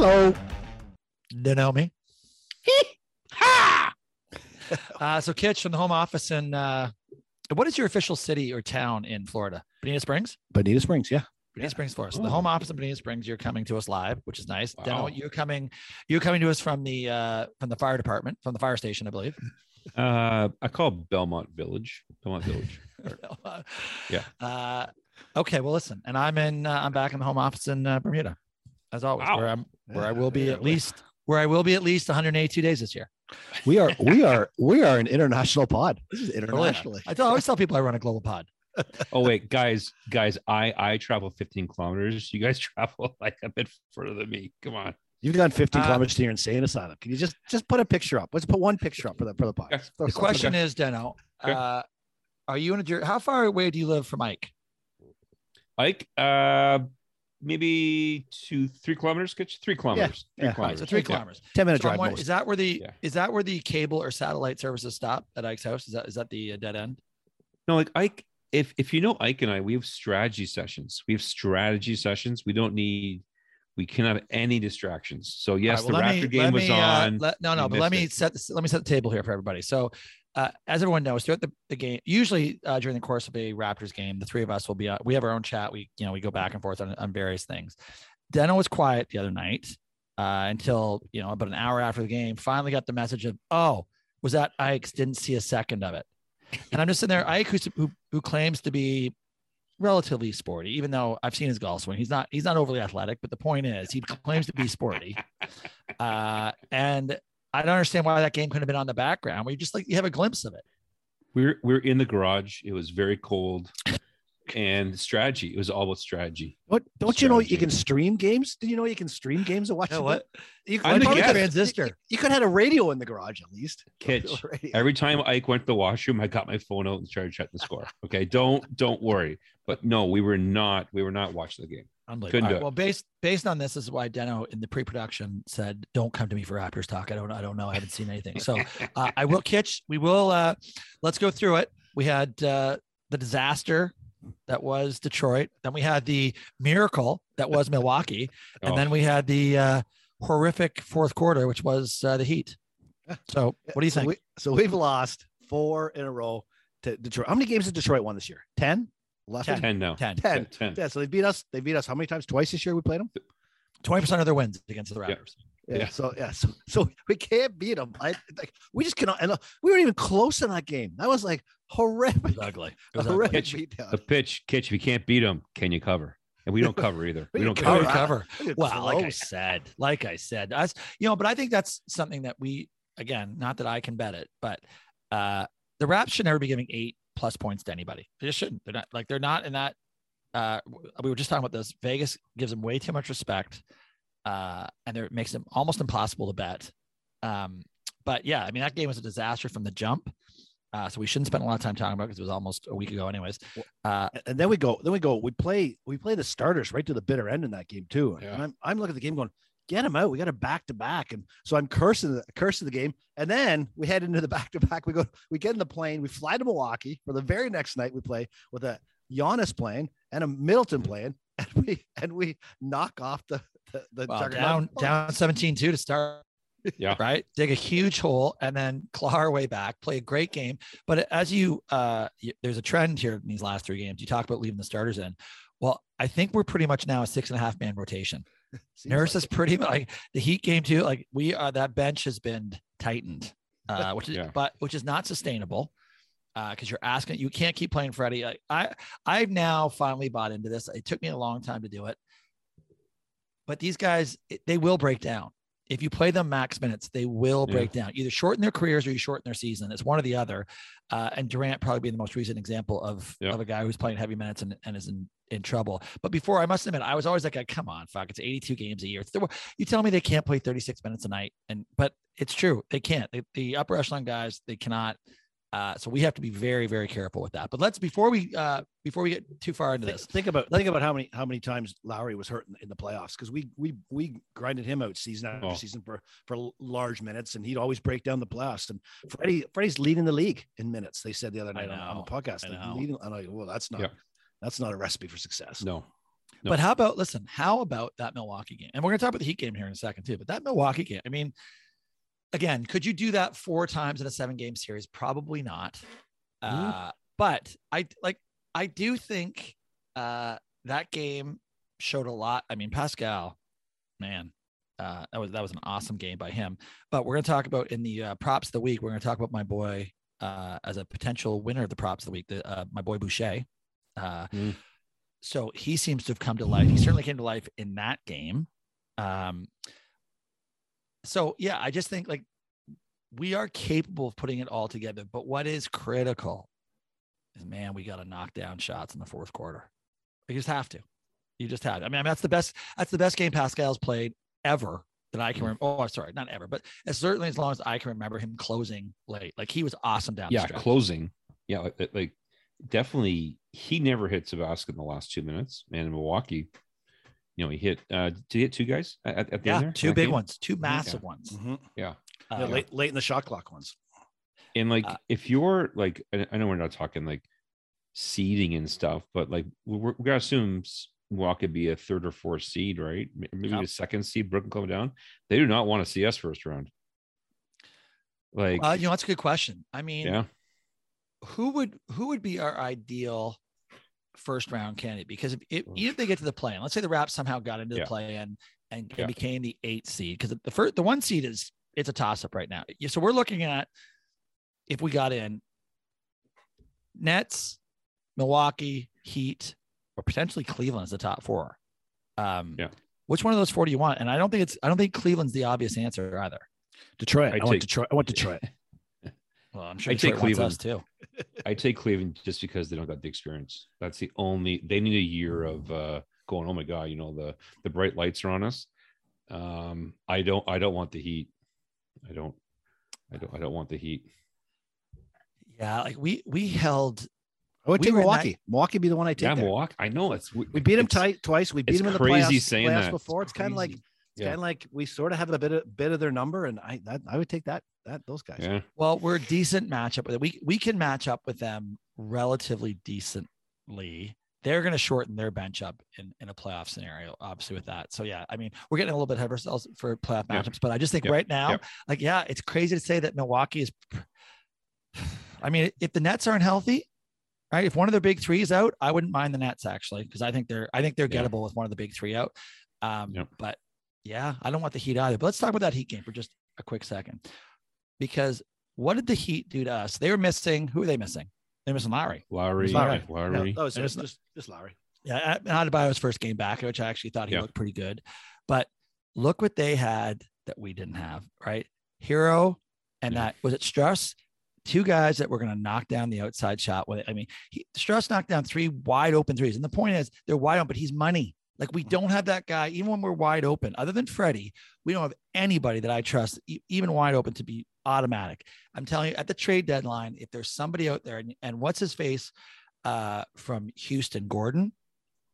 Kitch. Hello. You know me. Ha! Uh, so Kitch from the home office in uh, what is your official city or town in Florida? Bonita Springs? Bonita Springs, yeah. Bonita Yeah. Springs, Florida. So Oh. the home office in Bonita Springs, you're coming to us live, which is nice. Deno, Wow. you're coming, you're coming to us from the uh, from the fire department, from the fire station, I believe. Uh, I call Belmont Village. Belmont Village. Yeah. Uh, okay. Well, listen, and I'm in. Uh, I'm back in the home office in uh, Bermuda, as always, Wow. where I'm where I will be Yeah. at least where I will be at least 182 days this year. We are we are we are an international pod. This is Oh, internationally. I tell, I always tell people I run a global pod. Oh wait, guys, guys, I I travel 15 kilometers. You guys travel like a bit further than me. Come on. You've gone 15 Uh, kilometers to your insane asylum. Can you just just put a picture up? Let's put one picture up for the for the pod. The something question up. is, Deno, Okay. uh, are you in a jer- how far away do you live from Ike? Ike, uh, maybe two, three kilometers. Get you three kilometers. Three yeah. Right, kilometers. so three Yeah. kilometers. 10 minute So drive. wondering, most. is that where the Yeah. is that where the cable or satellite services stop at Ike's house? Is that is that the uh, dead end? No, like Ike. If if you know Ike and I, we have strategy sessions. We have strategy sessions. We don't need. We cannot have any distractions. So yes, All right, well, the Raptor game was uh, on. let- no, no, but let me it. set this, let me set the table here for everybody. So, uh, as everyone knows, throughout the, the game, usually uh, during the course of a Raptors game, the three of us will be uh, we have our own chat. We you know we go back and forth on, on various things. Deno was quiet the other night uh, until you know about an hour after the game. Finally got the message of oh was that Ike's didn't see a second of it, and I'm just sitting there. Ike who's, who who claims to be relatively sporty, even though I've seen his golf swing. He's not he's not overly athletic, but the point is he claims to be sporty. Uh, and I don't understand why that game couldn't have been on the background. Where you just like you have a glimpse of it. we're we're in the garage. It was very cold, and strategy. It was all about strategy. What don't you know you can stream games? Did you know you can stream games and watch You know what? You, I'm the could- Transistor. You, you could have had a radio in the garage at least. Kitch. Every time Ike went to the washroom, I got my phone out and started checking the score. Okay, don't don't worry. But no, we were not. We were not watching the game. Unbelievable. Couldn't do right, it. well, based based on this, this is why Deno in the pre-production said, "Don't come to me for Raptors talk. I don't I don't know. I haven't seen anything." So uh, I will catch. We will. uh Let's go through it. We had uh the disaster that was Detroit. Then we had the miracle that was Milwaukee, and Oh. then we had the uh horrific fourth quarter, which was uh, the Heat. So what do you so think? We, so we've lost four in a row to Detroit. How many games did Detroit won this year? 10? 11? ten now. 10. 10. 10. Yeah, so they beat us. They beat us how many times? Twice this year we played them? 20% of their wins against the Yeah. Raptors. Yeah. Yeah. So yeah. So so we can't beat them. I like we just cannot. And uh, we weren't even close in that game. That was like horrific. It was ugly. It A was ugly. horrific Kitch, beatdown. The pitch, Kitch. If you can't beat them, can you cover? And we don't cover either. We We don't Cover, cover. Cover. cover. Well, like I said, like I said, us, you know, but I think that's something that we again, not that I can bet it, but uh the Raps should never be giving eight plus points to anybody. They just shouldn't. They're not like they're not in that. Uh, we were just talking about this. Vegas gives them way too much respect, uh, and there- it makes them almost impossible to bet. Um, but yeah, I mean that game was a disaster from the jump. Uh, so we shouldn't spend a lot of time talking about because it was almost a week ago, anyways. Uh, And- and then we go, then we go, we play, we play the starters right to the bitter end in that game too. Yeah. And I'm, I'm looking at the game going, get him out. We got a back to back. And so I'm cursing the cursing the game. And then we head into the back to back. We go, we get in the plane, we fly to Milwaukee for the very next night. We play with a Giannis playing and a Middleton playing, and we and we knock off the the, the well, down down 17 2 to start Yeah. right dig a huge hole and then claw our way back play a great game but as you uh y- there's a trend here in these last three games you talk about leaving the starters in well i think we're pretty much now a six and a half man rotation Seems nurse like is pretty much like the heat game too like we are that bench has been tightened uh which is Yeah. but which is not sustainable uh because you're asking you can't keep playing freddie like, i i've now finally bought into this. It took me a long time to do it. But these guys they will break down if you play them max minutes they will Yeah. break down. Either shorten their careers or you shorten their season. It's one or the other. Uh, and durant probably being the most recent example of Yeah. of a guy who's playing heavy minutes and, and is in in trouble. But before i must admit i was always like come on fuck it's 82 games a year. The- you tell me they can't play 36 minutes a night and but it's true they can't. They, the upper echelon guys they cannot uh, so we have to be very very careful with that but let's before we uh before we get too far into Think, this think about think about how many how many times Lowry was hurt in, in the playoffs because we we we grinded him out season after Oh. season for for large minutes and he'd always break down the playoffs and Freddie Freddie's leading the league in minutes they said the other I night on, on the podcast I know. leading, and I go, well that's not Yeah. that's not a recipe for success No. No. But how about listen? How about that Milwaukee game? And we're going to talk about the Heat game here in a second too. But that Milwaukee game, I mean, again, could you do that four times in a seven game series? Probably not. Mhm. Uh, but I like. I do think uh, that game showed a lot. I mean, Pascal, man, uh, that was that was an awesome game by him. But we're going to talk about in the uh, props of the week. We're going to talk about my boy uh, as a potential winner of the props of the week. The, uh, my boy Boucher. Uh, Mm. So he seems to have come to life. He certainly came to life in that game. Um, so yeah, I just think like we are capable of putting it all together. But what is critical is man, we got to knock down shots in the fourth quarter. You just have to. You just have. to. I mean, that's the best. That's the best game Pascal's played ever that I can Mhm. remember. Oh, sorry, not ever, but as certainly as long as I can remember him closing late. Like he was awesome down. yeah, closing. Yeah, like, like definitely he never hits a basket in the last two minutes. And in Milwaukee, you know, he hit uh did he hit two guys at, at the end Yeah, there? two big game? ones, two massive ones. Mhm. Yeah. Uh, Yeah, late late in the shot clock ones. And like Uh, if you're like I I know we're not talking like seeding and stuff, but like we're, we gotta assume s- Milwaukee be a third or fourth seed, right? Maybe Yep. a second seed, Brooklyn coming down. They do not want to see us first round. Like Well, you know, that's a good question. I mean, yeah, who would who would be our ideal first round candidate? Because if, if even if they get to the play in, let's say the Raps somehow got into the Yeah. play in and, and Yeah. became the eight seed, because the first the one seed is it's a toss up right now. Yeah, So we're looking at if we got in Nets, Milwaukee, Heat, or potentially Cleveland as the top four. Um, Yeah. Which one of those four do you want? And I don't think it's I don't think Cleveland's the obvious answer either. Detroit. I, I'd want Detroit. I want Detroit. Well, I'm sure I'd take Detroit wants us too. I take Cleveland just because they don't got the experience. That's the only they need a year of uh going, oh my god, you know, the the bright lights are on us. Um, I don't I don't want the heat. I don't I don't I don't want the heat. Yeah, like we we held I would We take were in that- Milwaukee. Milwaukee be the one I take. Yeah, there. Milwaukee. I know it's We beat them tight twice. We beat it's them in the crazy playoffs, saying playoffs that. before. It's kind of like crazy. It's Yeah. kind of like we sort of have a bit of bit of their number, and I that I would take that that those guys. Yeah. Well, we're a decent matchup with it. We we can match up with them relatively decently. They're going to shorten their bench up in, in a playoff scenario, obviously with that. So yeah, I mean, we're getting a little bit ahead of ourselves for playoff Yeah. matchups, but I just think Yeah. right now, Yeah. like yeah, it's crazy to say that Milwaukee is. I mean, if the Nets aren't healthy, right? If one of their big three is out, I wouldn't mind the Nets actually because I think they're I think they're Yeah. gettable with one of the big three out. Um, Yep. But yeah, I don't want the Heat either. But let's talk about that Heat game for just a quick second, because what did the Heat do to us? They were missing. Who are they missing? They're missing Lowry. Lowry, Lowry. Lowry. Yeah, that was There's just, just just Lowry. Yeah, and Adebayo's first game back, which I actually thought he Yeah. looked pretty good. But look what they had that we didn't have, right? Herro and Yeah. that was it Strus, two guys that were going to knock down the outside shot with it. I mean, he, Strus knocked down three wide open threes. And the point is, they're wide open, but he's money. Like we don't have that guy, even when we're wide open, other than Freddie, we don't have anybody that I trust, e- even wide open, to be automatic. I'm telling you, at the trade deadline, if there's somebody out there, and, and what's his face uh, from Houston, Gordon,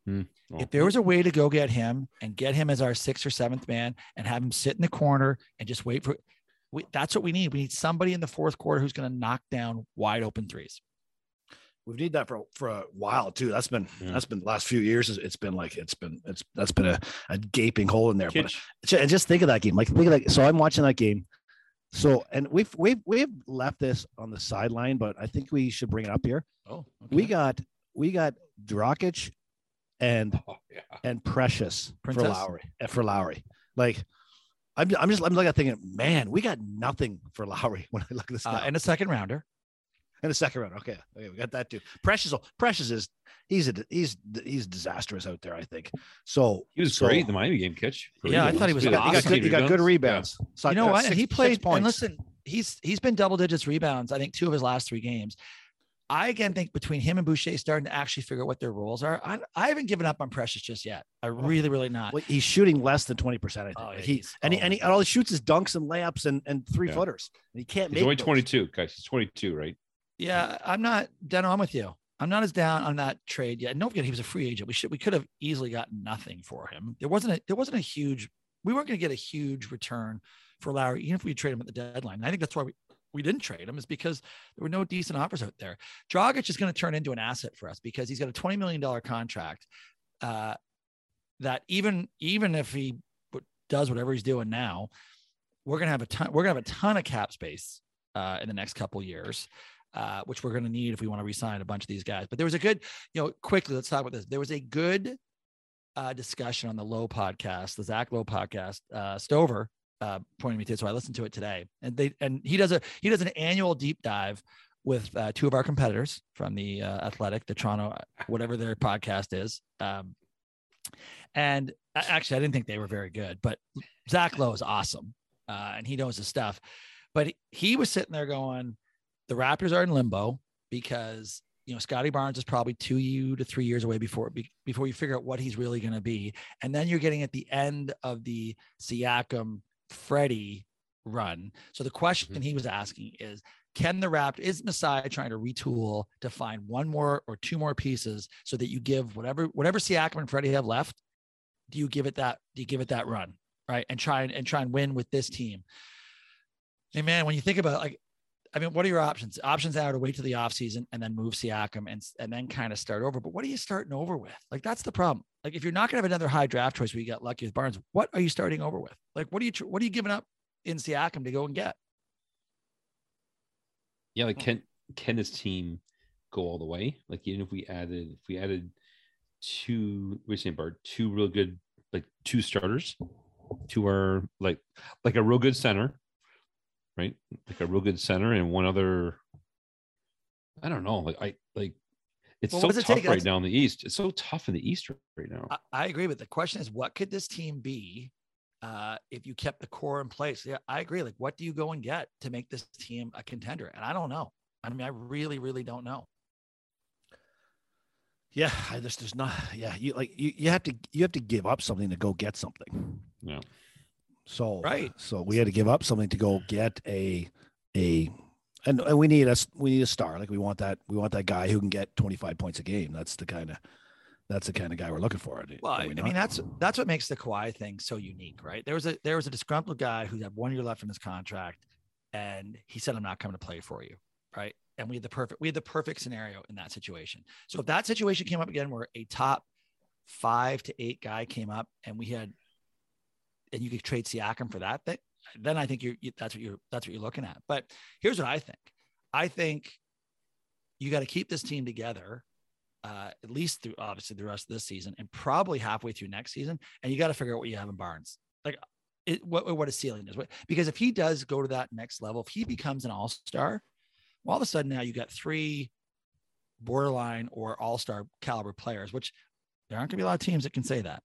Oh, if there was a way to go get him and get him as our sixth or seventh man and have him sit in the corner and just wait for we, that's what we need. We need somebody in the fourth quarter who's going to knock down wide open threes. We've needed that for for a while too. That's been Yeah. that's been the last few years. It's been like it's been it's that's been a, a gaping hole in there. But Kitch, and just think of that game. Like think of that. So I'm watching that game. So and we've we've we've left this on the sideline, but I think we should bring it up here. Oh, We got we got Dragic and oh, yeah. and Precious Princess? for Lowry. uh, For Lowry, like I'm I'm just I'm like thinking, man, we got nothing for Lowry when I look at this uh, and a second rounder. In the second round. Okay, okay, we got that too. Precious, Precious is he's a he's he's disastrous out there. I think so. He was so- great the Miami game, Kitch. Yeah, I thought he was He got, he got good, he got good rebounds. So you know uh, what? And six- he six played. And listen, he's he's been double digits rebounds. I think two of his last three games. I again think between him and Boucher starting to actually figure out what their roles are. I, I haven't given up on Precious just yet. I really, really not. Well, he's shooting less than twenty percent. I think Oh, yeah, he he's- and he, oh and, he, and all he shoots is dunks and layups and and three Yeah. footers. And he can't He's make only 22, guys. He's 22, right? Yeah, I'm not. Deno, I'm with you. I'm not as down on that trade yet. And don't forget, he was a free agent. We should we could have easily gotten nothing for him. There wasn't a there wasn't a huge. We weren't going to get a huge return for Lowry, even if we trade him at the deadline. And I think that's why we we didn't trade him is because there were no decent offers out there. Dragic is going to turn into an asset for us because he's got a 20 million dollar contract. Uh, that even even if he does whatever he's doing now, we're gonna have a ton. We're gonna have a ton of cap space uh, in the next couple years. Uh, which we're going to need if we want to resign a bunch of these guys. But there was a good, you know, quickly, let's talk about this. There was a good uh, discussion on the Lowe podcast, the Zach Lowe podcast. Uh, Stover uh, pointed me to it, so I listened to it today. And they and he does a he does an annual deep dive with uh, two of our competitors from the uh, Athletic, the Toronto, whatever their podcast is. Um, and actually, I didn't think they were very good, but Zach Lowe is awesome, uh, and he knows his stuff. But he was sitting there going, the Raptors are in limbo because you know Scottie Barnes is probably two you to three years away before before you figure out what he's really going to be, and then you're getting at the end of the Siakam Freddie run. So the question mm-hmm. he was asking is, can the Raptor is Masai trying to retool to find one more or two more pieces so that you give whatever whatever Siakam and Freddie have left, do you give it that do you give it that run right and try and, and try and win with this team? And man, when you think about like I mean, what are your options? Options are to wait to the offseason and then move Siakam and, and then kind of start over. But what are you starting over with? Like, that's the problem. Like, if you're not going to have another high draft choice where you got lucky with Barnes, what are you starting over with? Like, what are you, what are you giving up in Siakam to go and get? Yeah. Like, can, can this team go all the way? Like, even if we added, if we added two, we're saying Bart, two real good, like two starters to our, like, like a real good center right? Like a real good center and one other. I don't know. Like I like it's well, so tough right now in the East. It's so tough in the East right now. I, I, agree, but the question is, what could this team be uh, if you kept the core in place? Yeah, I agree. Like, what do you go and get to make this team a contender? And I don't know. I mean, I really, really don't know. Yeah, I just there's not. Yeah, you like you, you have to you have to give up something to go get something. Yeah. So right. So we had to give up something to go get a a and, and we need us we need a star. Like we want that we want that guy who can get 25 points a game. That's the kind of that's the kind of guy we're looking for. Well, we I mean that's that's what makes the Kawhi thing so unique, right? There was a there was a disgruntled guy who had one year left in his contract, and he said, "I'm not coming to play for you," right? And we had the perfect we had the perfect scenario in that situation. So if that situation came up again, where a top five to eight guy came up, and we had and you could trade Siakam for that, thing, then I think you're you, that's what you're that's what you're looking at. But here's what I think. I think you got to keep this team together uh, at least through obviously the rest of this season and probably halfway through next season. And you got to figure out what you have in Barnes. Like it, what what a ceiling is. Because if he does go to that next level, if he becomes an all star, well, all of a sudden now you got three borderline or all star caliber players, which there aren't going to be a lot of teams that can say that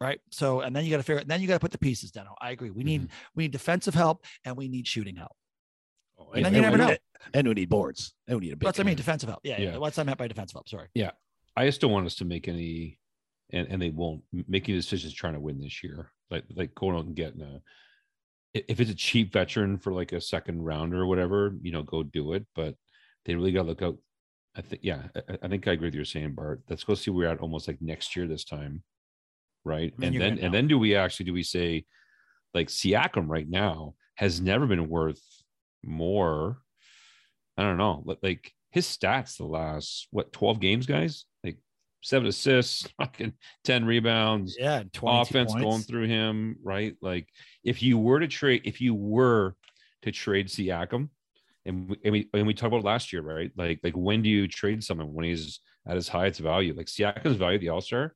right? So, and then you got to figure, it. then you got to put the pieces down. I agree. We need mm-hmm. we need defensive help and we need shooting help. Oh, and, and then you never know. And we need boards. And we need a big. What's I mean defensive help? Yeah, yeah. yeah. What's I meant by defensive help? Sorry. Yeah, I just don't want us to make any, and and they won't make any decisions trying to win this year. Like like going out and getting a. If it's a cheap veteran for like a second round or whatever, you know, go do it. But they really got to look out. I think, yeah, I, I think I agree with you saying, Bart. Let's go see where we're at almost like next year this time right? I mean, and then and then do we actually do we say like Siakam right now has never been worth more? I don't know, like his stats the last what 12 games, guys? Like seven assists, fucking 10 rebounds, yeah, offense points. going through him, right? Like if you were to trade, if you were to trade Siakam, and we, and we and we talked about last year, right? Like like when do you trade someone when he's at his highest value? Like Siakam's value, the All Star,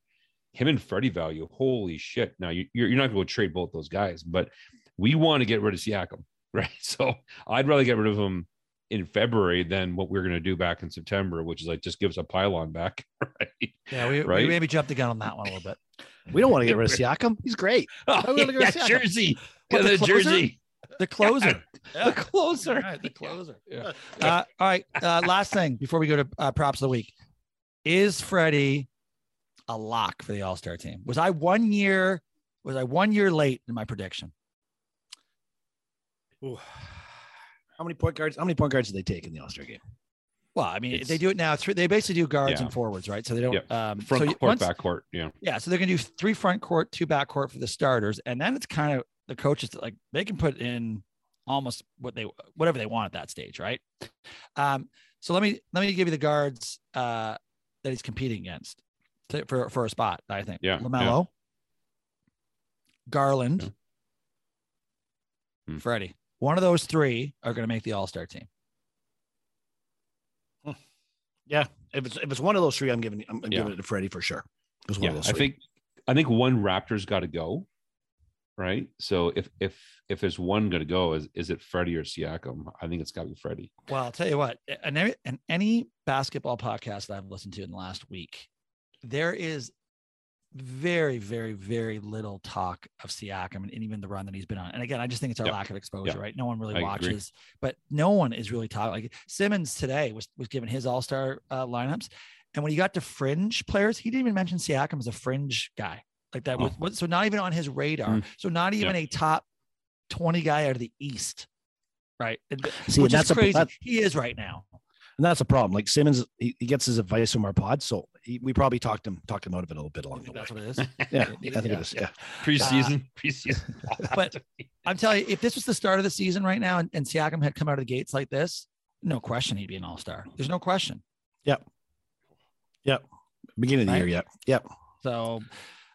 him and Freddie value. Holy shit! Now you, you're you're not going to trade both those guys, but we want to get rid of Siakam, right? So I'd rather get rid of him in February than what we are going to do back in September, which is like just give us a pylon back, right? Yeah, we, right? we maybe jumped the gun on that one a little bit. We don't want to get rid of Siakam. He's great. Oh, yeah, jersey, the, the jersey, the closer, yeah. the closer, all right, the closer. Yeah. Uh, all right. Uh, last thing before we go to uh, props of the week is Freddie a lock for the All Star team. Was I one year? Was I one year late in my prediction? Ooh. How many point guards? How many point guards do they take in the All Star game? Well, I mean, it's, they do it now. Three, they basically do guards yeah. and forwards, right? So they don't yep. um, front so court, back court. Yeah, yeah. So they're gonna do three front court, two back court for the starters, and then it's kind of the coaches like they can put in almost what they whatever they want at that stage, right? Um, so let me let me give you the guards uh, that he's competing against. To- for for a spot. I think. Yeah, LaMelo, Garland, Hmm. Freddie. One of those three are going to make the All Star team. Yeah, if it's if it's one of those three, I'm giving I'm, I'm Yeah. giving it to Freddie for sure. It one Yeah, of those I think I think one Raptors got to go, right? So if if if there's one going to go, is is it Freddie or Siakam? I think it's got to be Freddie. Well, I'll tell you what, and any, and any basketball podcast that I've listened to in the last week, there is very, very, very little talk of Siakam and even the run that he's been on. And again, I just think it's our Yeah. lack of exposure, Yeah. right? No one really I agree. watches, but no one is really talking. Like Simmons today was was given his All Star uh, lineups, and when he got to fringe players, he didn't even mention Siakam as a fringe guy. Like that Oh. was, was so not even on his radar. Mm. So not even a top twenty guy out of the East, right? And- See, which that's is a crazy. that- he is right now. And that's a problem. Like Simmons, he, he gets his advice from our pod, so he, we probably talked him talked him out of it a little bit along the way. That's what it is. Yeah, I think it is. Yeah, Preseason, uh, preseason. But I'm telling you, if this was the start of the season right now and, and Siakam had come out of the gates like this, no question he'd be an all star. There's no question. Yep. Yep. Beginning of the Right? year. Yep. yep. So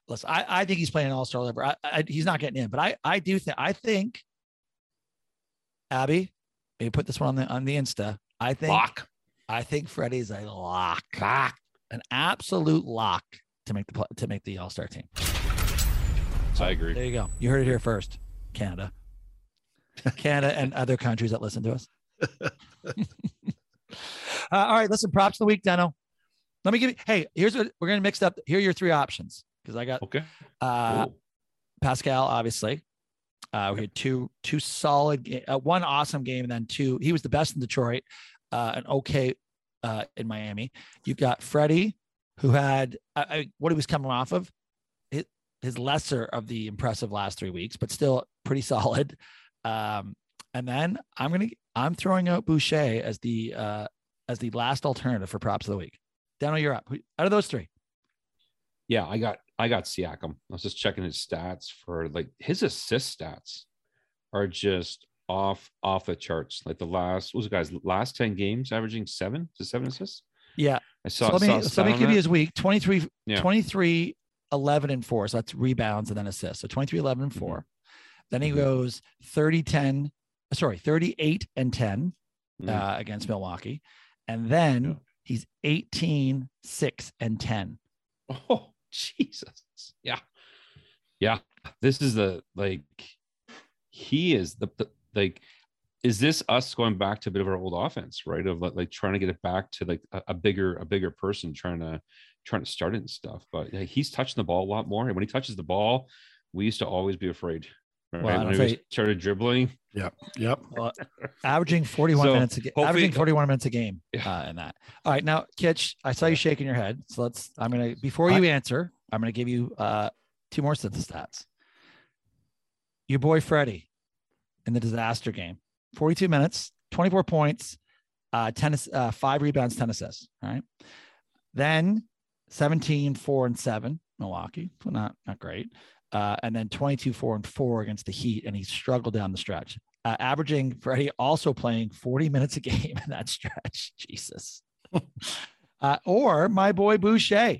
listen, I, I think he's playing an all star level. I, I, he's not getting in, but I, I do think, I think, Abby, maybe put this one on the, on the Insta. I think, Lock. I think Freddie's a lock, lock, an absolute lock to make the, to make the all star team. So, I agree. There you go. You heard it here first, Canada. Canada and other countries that listen to us. uh, all right, listen, props of the week, Deno. Let me give you, hey, here's what we're going to mix up. Here are your three options because I got Okay. uh, Cool. Pascal, obviously. Uh, we had two two solid, uh, one awesome game, and then two. He was the best in Detroit, uh, and okay uh, in Miami. You've got Freddie, who had I, I, what he was coming off of, his, his lesser of the impressive last three weeks, but still pretty solid. Um, and then I'm gonna I'm throwing out Boucher as the uh, as the last alternative for props of the week. Dano, you're up. Out of those three, Yeah, I got I got Siakam. I was just checking his stats for like his assist stats are just off off the charts. Like the last what was it guys last 10 games averaging seven to seven assists. yeah. I So saw, let me so let me give you his week 23, Yeah. 23, 11, and four. So that's rebounds and then assists. So 23, 11, and 4 Then he Mhm. goes 30, 10, sorry, 38 and 10 Mhm. uh, against Milwaukee. And then Yeah. he's 18, 6, and 10. Oh, Jesus. Yeah. Yeah. This is the like he is the, the like is this us going back to a bit of our old offense, right? Of like, like trying to get it back to like a, a bigger, a bigger person trying to trying to start it and stuff. But yeah, he's touching the ball a lot more. And when he touches the ball, we used to always be afraid. Right? Well, when he was- started dribbling. Yeah. Yep. Averaging 41 So, minutes a game. Averaging 41 minutes a game Yeah. uh, in that. All right. Now, Kitch, I saw you shaking your head. So let's, I'm going to, before you answer, I'm going to give you uh, two more sets of stats. Your boy Freddie in the disaster game, 42 minutes, 24 points, uh, 10, uh, five rebounds, 10 assists. All right. Then 17, four, and seven, Milwaukee. So not, not great. Uh, and then 22, four, and four against the Heat. And he struggled down the stretch, uh, averaging Freddie also playing 40 minutes a game in that stretch. Jesus. uh, or my boy Boucher,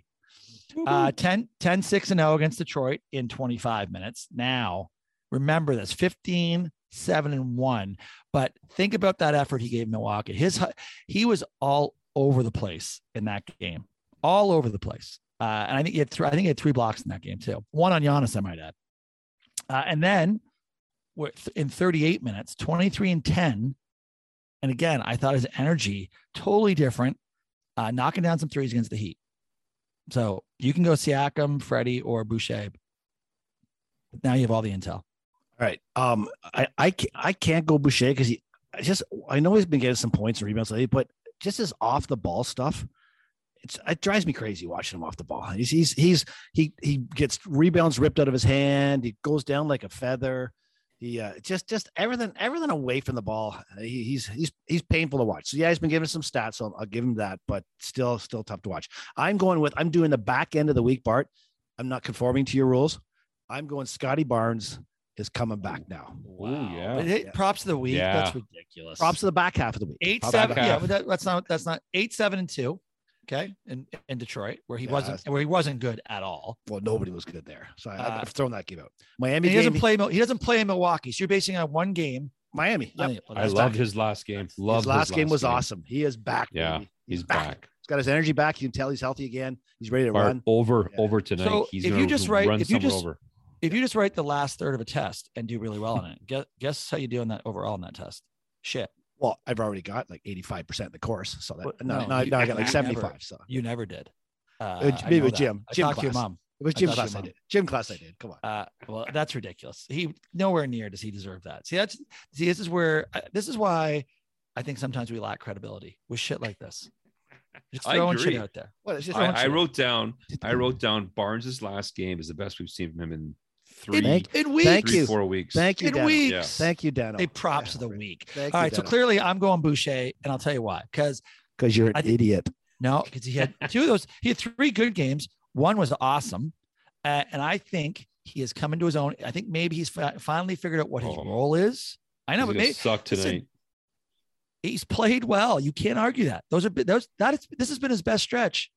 uh, 10, 10, 6 and 0 against Detroit in 25 minutes. Now, remember this 15, 7 and 1. But think about that effort he gave Milwaukee. His he was all over the place in that game, all over the place. Uh, and I think he had three, I think he had three blocks in that game too. One on Giannis, I might add. Uh, and then in 38 minutes, 23 and 10. And again, I thought his energy totally different, uh, knocking down some threes against the Heat. So you can go Siakam, Freddie, or Boucher. Now you have all the intel. All right. Um, I I can't, I can't go Boucher because he I just I know he's been getting some points and rebounds lately, but just his off the ball stuff, it's it drives me crazy watching him off the ball. He's he's he's he he gets rebounds ripped out of his hand. He goes down like a feather. He uh, just just everything everything away from the ball. He, he's he's he's painful to watch. So yeah, he's been giving some stats, so I'll give him that. But still still tough to watch. I'm going with I'm doing the back end of the week, Bart. I'm not conforming to your rules. I'm going Scottie Barnes is coming back now. Ooh, yeah. But hey, props of the week. Yeah. That's ridiculous. Props to the back half of the week. eight Props seven. Yeah, but that, that's not that's not eight seven and two. Okay, in in Detroit, where he Yeah, wasn't where he wasn't good at all. Well, nobody was good there, so I, Uh, I've thrown that game out. Miami he game, doesn't play. He doesn't play in Milwaukee. So you're basing on one game. Miami. Yep. I, well, I loved not- his last game. Loved his last game was game. awesome. He is back. Yeah, baby. he's back. He's got his energy back. You can tell he's healthy again. He's ready to Bart, run. over Yeah. over tonight. So he's if you just write- if you just- over. If you just write the last third of a test and do really well on it, guess guess how you do on that overall in that test? Shit, Well, I've already got like 85% of the course. So that Well, no, no, no, you- now I got like 75. never- so you never did. Uh, Uh, maybe know with that. Jim. I Gym talked to your mom. it was I gym thought class I did. Gym class I did. Come on. Uh, well, that's ridiculous. He nowhere near does he deserve that. See, that's see, this is where uh, this is why I think sometimes we lack credibility with shit like this. Just I throwing shit agree. out there. What, it's just I, I shit. wrote down. I wrote down Barnes's last game is the best we've seen from him in three, Thank- In weeks, Thank three, you. four weeks. Thank you, in Dano. weeks. Yeah. Thank you, Dano. They props of the week. Thank All you, right, so clearly I'm going Boucher, and I'll tell you why. Because because you're an I idiot. no, because he had two of those. He had three good games. One was awesome, uh, and I think he has come into his own. I think maybe he's fi- finally figured out what his Oh. role is. I know, He's but gonna maybe suck listen, he's played well. You can't argue that. Those are those that is this has been his best stretch.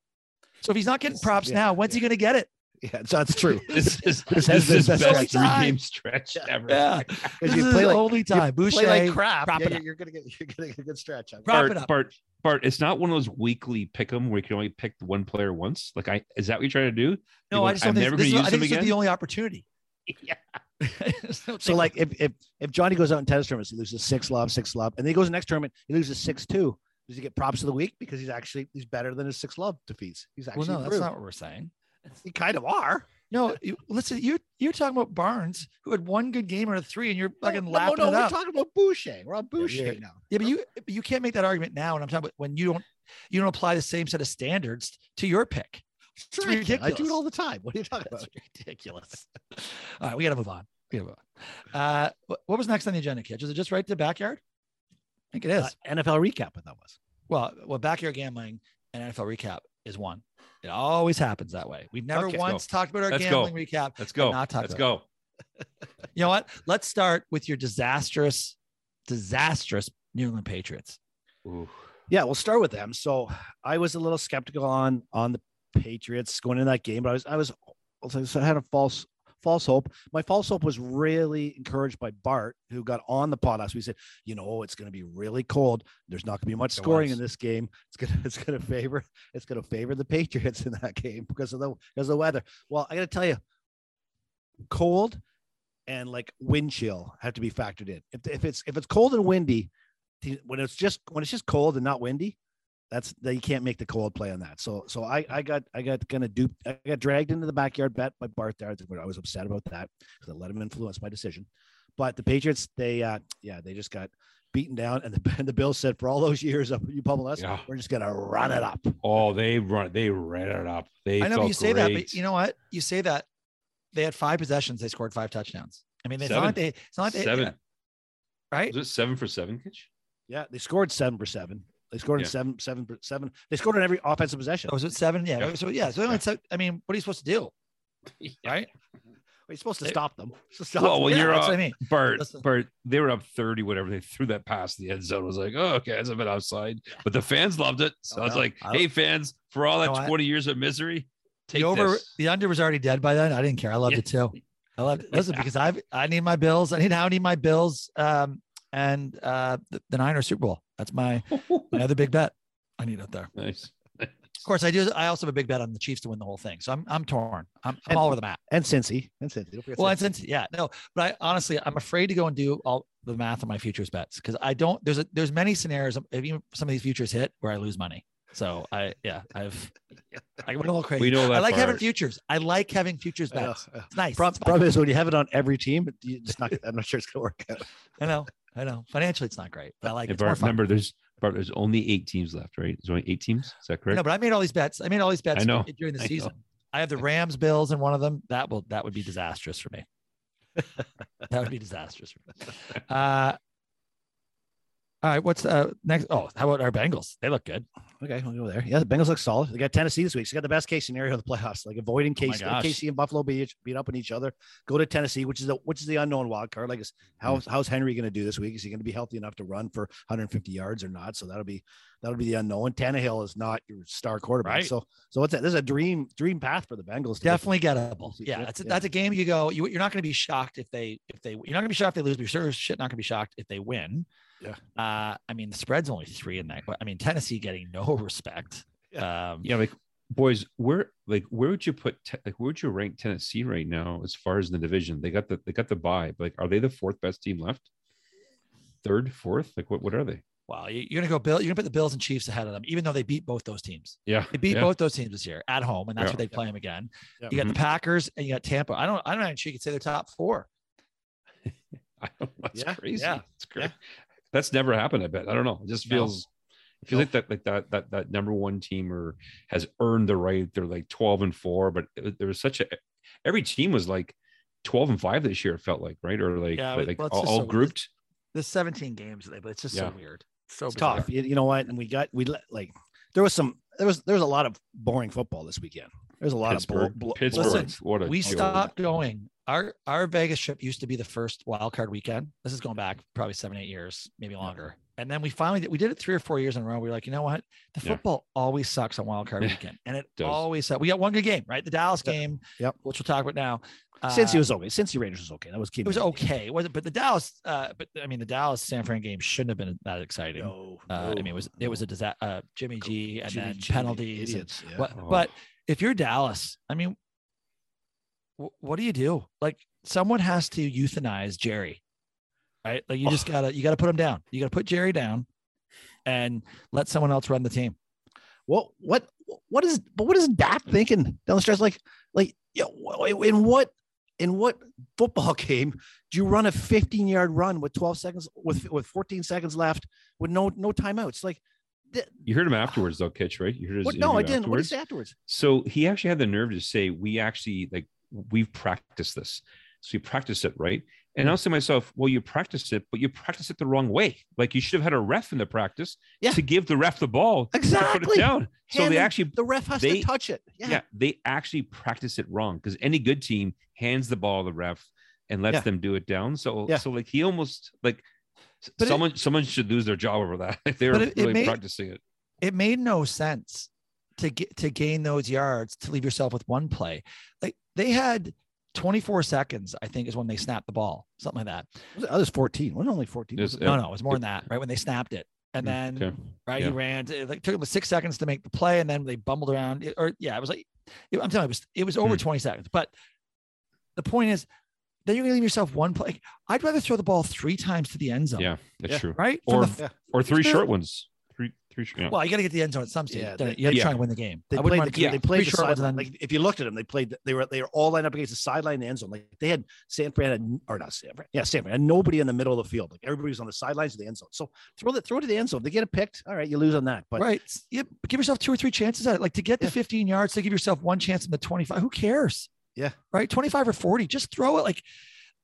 So if he's not getting props yeah, now, when's he going to get it? Yeah, so that's true. This is This this, has is been his best best stretch. three game stretch ever. Yeah, Because this you is play the like only you time. Boucher, play like crap. yeah, you're, you're gonna get you're gonna get a good stretch. out of it. Prop Bart, it up. Bart, Bart, it's not one of those weekly pick 'em where you can only pick one player once. Like I is that what you're trying to do? No, You're I like, just don't I'm think never this, is, gonna I use think him this is again. the only opportunity. yeah. So like if if if Johnny goes out in tennis tournaments, he loses six love, six love, and then he goes to the next tournament, he loses six two. Does he get props of the week because he's actually he's better than his six love defeats? He's actually well, actually no, that's not what we're saying. You kind of are. No, you, listen, you're you're talking about Barnes who had one good game out of three, and you're fucking no, laughing no, it we're up. talking about Boucher. We're on Boucher you're- now. yeah, but you you can't make that argument now. And I'm talking about when you don't you don't apply the same set of standards to your pick. Sure I can. I do it all the time. What are you talking That's about? ridiculous. All right, we got to move on. We gotta move on. Uh, what, what was next on the agenda, kids? Is it just right to backyard? I think it is. Uh, NFL recap. what that was. well, well, backyard gambling and NFL recap is one. It always happens that way. We've never Okay, let's go. once talked about our Let's go. gambling recap. Let's go. not talk Let's go. You know what? Let's start with your disastrous, disastrous New England Patriots. Ooh. Yeah, we'll start with them. So I was a little skeptical on on the Patriots going into that game, but I was I was I had a false false hope. My false hope was really encouraged by Bart, who got on the pod last week. He said, "You know, it's going to be really cold. There's not going to be much scoring in this game. It's going to it's going to favor it's going to favor the Patriots in that game because of the because of the weather." Well, I got to tell you, cold and like wind chill have to be factored in. If if it's if it's cold and windy, when it's just when it's just cold and not windy, that's that you can't make the cold play on that. So so I I got I got kind of duped. I got dragged into the backyard bet by Bart there. I was upset about that because I let him influence my decision. But the Patriots, they uh yeah, they just got beaten down, and the and the Bills said for all those years of you pummel us, Yeah. we're just gonna run it up. Oh, they run. They ran it up. They. I know felt you say that, but you know what? You say that they had five possessions, they scored five touchdowns. I mean, it's not like they, it's not like they, seven. right? Was it seven for seven? Kitch? Yeah, they scored seven for seven. They scored in Yeah. seven seven. They scored on every offensive possession. Oh, was it seven? Yeah. Yeah. So yeah. So, only Yeah. I mean, what are you supposed to do? Right? You're supposed to stop them. So stop Well, them. when Yeah, you're that's up, what I mean. Bert, Bert, they were up 30, whatever. They threw that pass past the end zone. I was like, oh, okay, that's a bit outside. But the fans loved it. So Oh, I was no. like, hey, fans, for all that No, I- 20 years of misery, take the over, this. the under was already dead by then. I didn't care. I loved Yeah. it too. I loved it. Listen, because I I need my bills. I need I need my bills. Um, and uh, the, the Niners Super Bowl. That's my my other big bet. I need it there. nice. Of course, I do. I also have a big bet on the Chiefs to win the whole thing. So I'm I'm torn. I'm, I'm And- all over the map. and Cincy and Cincy. Well, Cincy. and since yeah, no, but I honestly I'm afraid to go and do all the math on my futures bets because I don't. There's a there's many scenarios. If even some of these futures hit where I lose money. So I yeah I've I went a little crazy. We know that. I like having futures. I like having futures I bets. I know. It's nice. Prob- It's fun. problem is when you have it on every team, you just not, I'm not sure it's gonna work out. I know. I know. Financially, it's not great, but I like it. It's more Bart, remember, there's Bart, there's only eight teams left, right? There's only eight teams. Is that correct? No, but I made all these bets. I made all these bets I know. during the I know. season. I have the Rams, Bills, and one of them. That will that would be disastrous for me. that would be disastrous for me. Uh, all right, what's uh next? Oh, how about our Bengals? They look good. Okay, we'll go there. Yeah, the Bengals look solid. They got Tennessee this week. So they got the best case scenario of the playoffs, like avoiding Oh my KC, and Buffalo beat, beat up on each other. Go to Tennessee, which is the which is the unknown wild card. Like, is mm-hmm. how's how's Henry going to do this week? Is he going to be healthy enough to run for 150 yards or not? So that'll be that'll be the unknown. Tannehill is not your star quarterback. Right. So so what's that? This is a dream dream path for the Bengals. to get- Definitely gettable. Yeah, Yeah, that's a, yeah. that's a game you go. You, you're not going to be shocked if they if they you're not going to be shocked if they lose. But you're sure shit not going to be shocked if they win. Yeah. Uh, I mean the spread's only three in that. I mean Tennessee getting no respect. Um, Yeah, like boys, where like where would you put te- like where would you rank Tennessee right now as far as the division? They got the they got the bye. But like, are they the fourth best team left? Third, fourth? Like what? What are they? Wow, you- you're going to go Bill. You're to put the Bills and Chiefs ahead of them, even though they beat both those teams. Yeah, They beat yeah. both those teams this year at home, and that's Yeah. where they play them again. Yeah. You got the mm-hmm. Packers and you got Tampa. I don't. I don't even sure you could say they're top four. That's Yeah, crazy. yeah, It's crazy. That's never happened. I bet. I don't know. It just No. feels. It feels like that, like that, that, that number one team or has earned the right. They're like twelve and four, but it, there was such a. Every team was like twelve and five this year. It felt like right or like like well, it's all, all so- grouped. The 17 games they, but it's just so weird. So it's bizarre. tough. You, you know what? And we got we let like there was some there was there was a lot of boring football this weekend. There's a lot Pittsburgh, of bull, bull, Pittsburgh. Listen, what a we joke. stopped going. Our our Vegas trip used to be the first wild card weekend. This is going back probably seven, eight years, maybe longer. And then we finally did, we did it three or four years in a row. We were like, you know what? The Yeah. football always sucks on wild card weekend, and it does. always sucks. We got one good game, right? The Dallas Yep. game, Yep. which we'll talk about now. Cincy Uh, was okay. Since the Rangers was okay. That was key. it was okay. It wasn't, but the Dallas, uh, but I mean, the Dallas San Fran game shouldn't have been that exciting. No, Uh, I mean, it was it was a disaster. Uh, Jimmy G and Jimmy then G, penalties. and idiots. Yeah. What, Oh. But if you're Dallas, I mean, wh- what do you do? Like someone has to euthanize Jerry, right? Like you just Oh. gotta you gotta put him down. You gotta put Jerry down, and let someone else run the team. What what what is but what is Dak thinking down the stretch? Like like you know, in what in what football game do you run a 15 yard run with 12 seconds with with 14 seconds left with no no timeouts? Like th- You heard him afterwards, though, Kitch, right? You heard his what, no, I didn't. What did he afterwards? say afterwards? So he actually had the nerve to say, "We actually like we've practiced this, so we practiced it right." And hmm. I was to myself, "Well, you practiced it, but you practiced it the wrong way. Like you should have had a ref in the practice Yeah. to give the ref the ball to put it down. So they actually, The ref has they- to touch it. Yeah. yeah. they actually practice it wrong because any good team hands the ball to the ref and lets Yeah. them do it down. So, Yeah. so like he almost like But it- someone someone should lose their job over that if they're it- it made- practicing it. It made no sense to get to gain those yards to leave yourself with one play. Like they had 24 seconds, I think, is when they snapped the ball, something like that. Was it- I was 14. Wasn't only 14. Yes, Was it? Yeah. No, no, it was more than that, right? When they snapped it. And Mm, then okay. right? Yeah. He ran. It like, took him six seconds to make the play, and then they bumbled around. It- or yeah, it was like it- I'm telling you, it was it was over Hmm. 20 seconds. But the point is, then you're gonna leave yourself one play. I'd rather throw the ball three times to the end zone. Yeah, that's Yeah. true. Right. Or- the- Yeah. Or three short ones. Three, three. sh- Yeah. well, you got to get the end zone at some stage. Yeah, Then they- you got to yeah. try and win the game. They I played, the, to they played the short sideline. then- Like if you looked at them, they played. They were they were all lined up against the sideline the end zone. Like they had San Fran had, or not San Fran, yeah, San Fran, and nobody in the middle of the field. Like everybody was on the sidelines of the end zone. So throw it, throw it to the end zone. They get it picked. All right, you lose on that. But right. Yeah, give yourself two or three chances at it. Like to get the 15 yards, to give yourself one chance in the 25. Who cares? Yeah. Right. 25 or 40. Just throw it. Like,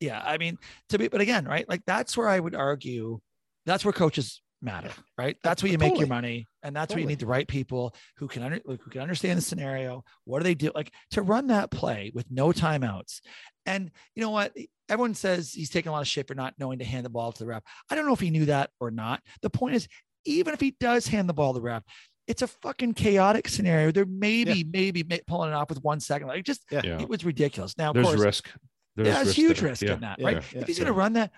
yeah. I mean, to be, but again, right? Like that's where I would argue that's where coaches matter, right? That's where you make your money. And that's where you need the right people who can under, who can understand the scenario. What do they do? Like to run that play with no timeouts. And you know what? Everyone says he's taking a lot of shit for not knowing to hand the ball to the ref. I don't know if he knew that or not. The point is, even if he does hand the ball to the ref, it's a fucking chaotic scenario. There maybe, maybe ma- pulling it off with one second. Like just Yeah. Yeah. it was ridiculous. Now, of There's course, risk. There's yeah, it's huge there. risk Yeah. in that, Yeah, right? yeah, if he's yeah. going to run that,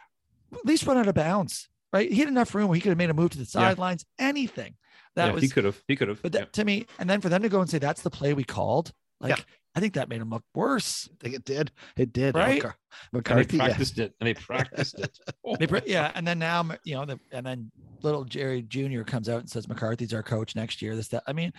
at least run out of bounds, right? He had enough room where he could have made a move to the sidelines, anything. That Yeah, was, he could have. He could have. but that, to me, and then for them to go and say that's the play we called, like Yeah. I think that made him look worse. I think it did. It did. Right? McCar- And they McCarthy. yeah. practiced it. And they practiced it. Oh. They, br- yeah, and then now, you know, the, and then little Jerry Jr. comes out and says McCarthy's our coach next year. This, that. I mean,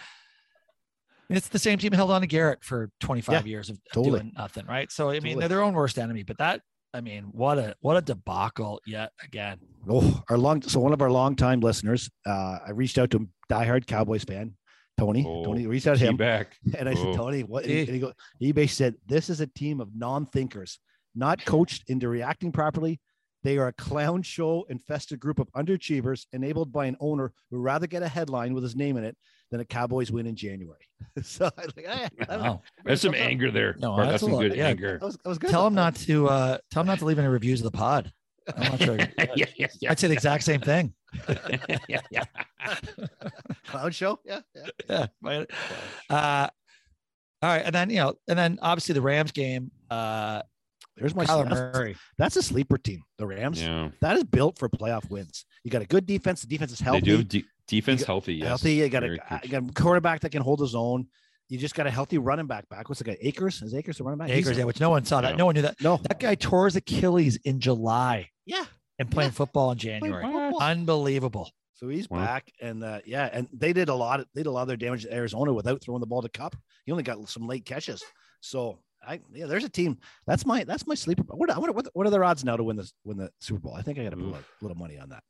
it's the same team held on to Garrett for 25 years of, of totally. doing nothing, right? So I mean, Totally. they're their own worst enemy. But that, I mean, what a what a debacle yet again. Oh, our long so one of our longtime listeners, uh, I reached out to a diehard Cowboys fan, Tony. Oh, Tony reached out to him back. and I said, Oh. Tony, what and Eh. he, and he go he basically said, This is a team of non-thinkers, not coached into reacting properly, They are a clown show infested group of underachievers enabled by an owner who rather get a headline with his name in it than a Cowboys win in January. so I was like, eh, I don't know. Wow. There's some anger there. No, Bart. that's that's a some good Yeah. anger. That was, that was good. Tell him not to uh tell him not to leave any reviews of the pod. I'm not sure. yeah, yeah, yeah. I'd say the exact same thing. yeah, yeah. clown show. Yeah, yeah. Yeah. Uh all right. And then, you know, and then obviously the Rams game, uh There's my Kyler that's, Murray. that's a sleeper team. The Rams. Yeah. That is built for playoff wins. You got a good defense. The defense is They healthy. do de- defense got- healthy. Yes. healthy. You got, a, you got a quarterback that can hold his own. You just got a healthy running back back. What's the guy? Akers? Is Akers the running back? He's- Akers, yeah, which no one saw that. Yeah. No one knew that. No. That guy tore his Achilles in July Yeah. and playing Yeah. football in January. football. Unbelievable. So he's Wow. back, and uh, yeah, and they did a lot. Of, they did a lot of their damage to Arizona without throwing the ball to Kupp. He only got some late catches. So I yeah, there's a team. That's my that's my sleeper. What what what, what are their odds now to win this win the Super Bowl? I think I got to put Oof. a little money on that.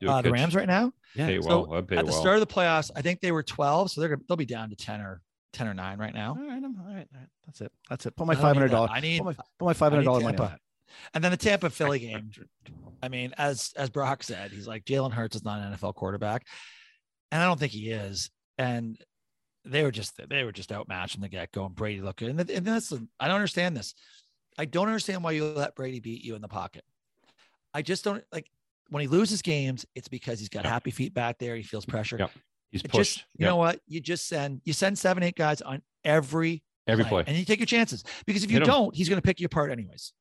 Do a Uh, the. Rams right now, Yeah. Pay So, well. I'd pay at the well. start of the playoffs, I think they were 12, so they're gonna they'll be down to 10 or 10 or 9 right now. All right, I'm, all right, all right. That's it. That's it. Put my I don't five need hundred that. dollars. I need Put my, put my five hundred dollar money on Tampa. that. and then the Tampa Philly game. I mean, as as Brock said, he's like Jalen Hurts is not an NFL quarterback, and I don't think he is. And they were just they were just outmatched in the get go. And Brady looked good. And, th- and this I don't understand this. I don't understand why you let Brady beat you in the pocket. I just don't like when he loses games. It's because he's got Yeah. happy feet back there. He feels pressure. Yeah. He's It pushed. just you know what you just send you send seven eight guys on every every play, play. and you take your chances because if you Hit 'em. don't, he's going to pick you apart anyways.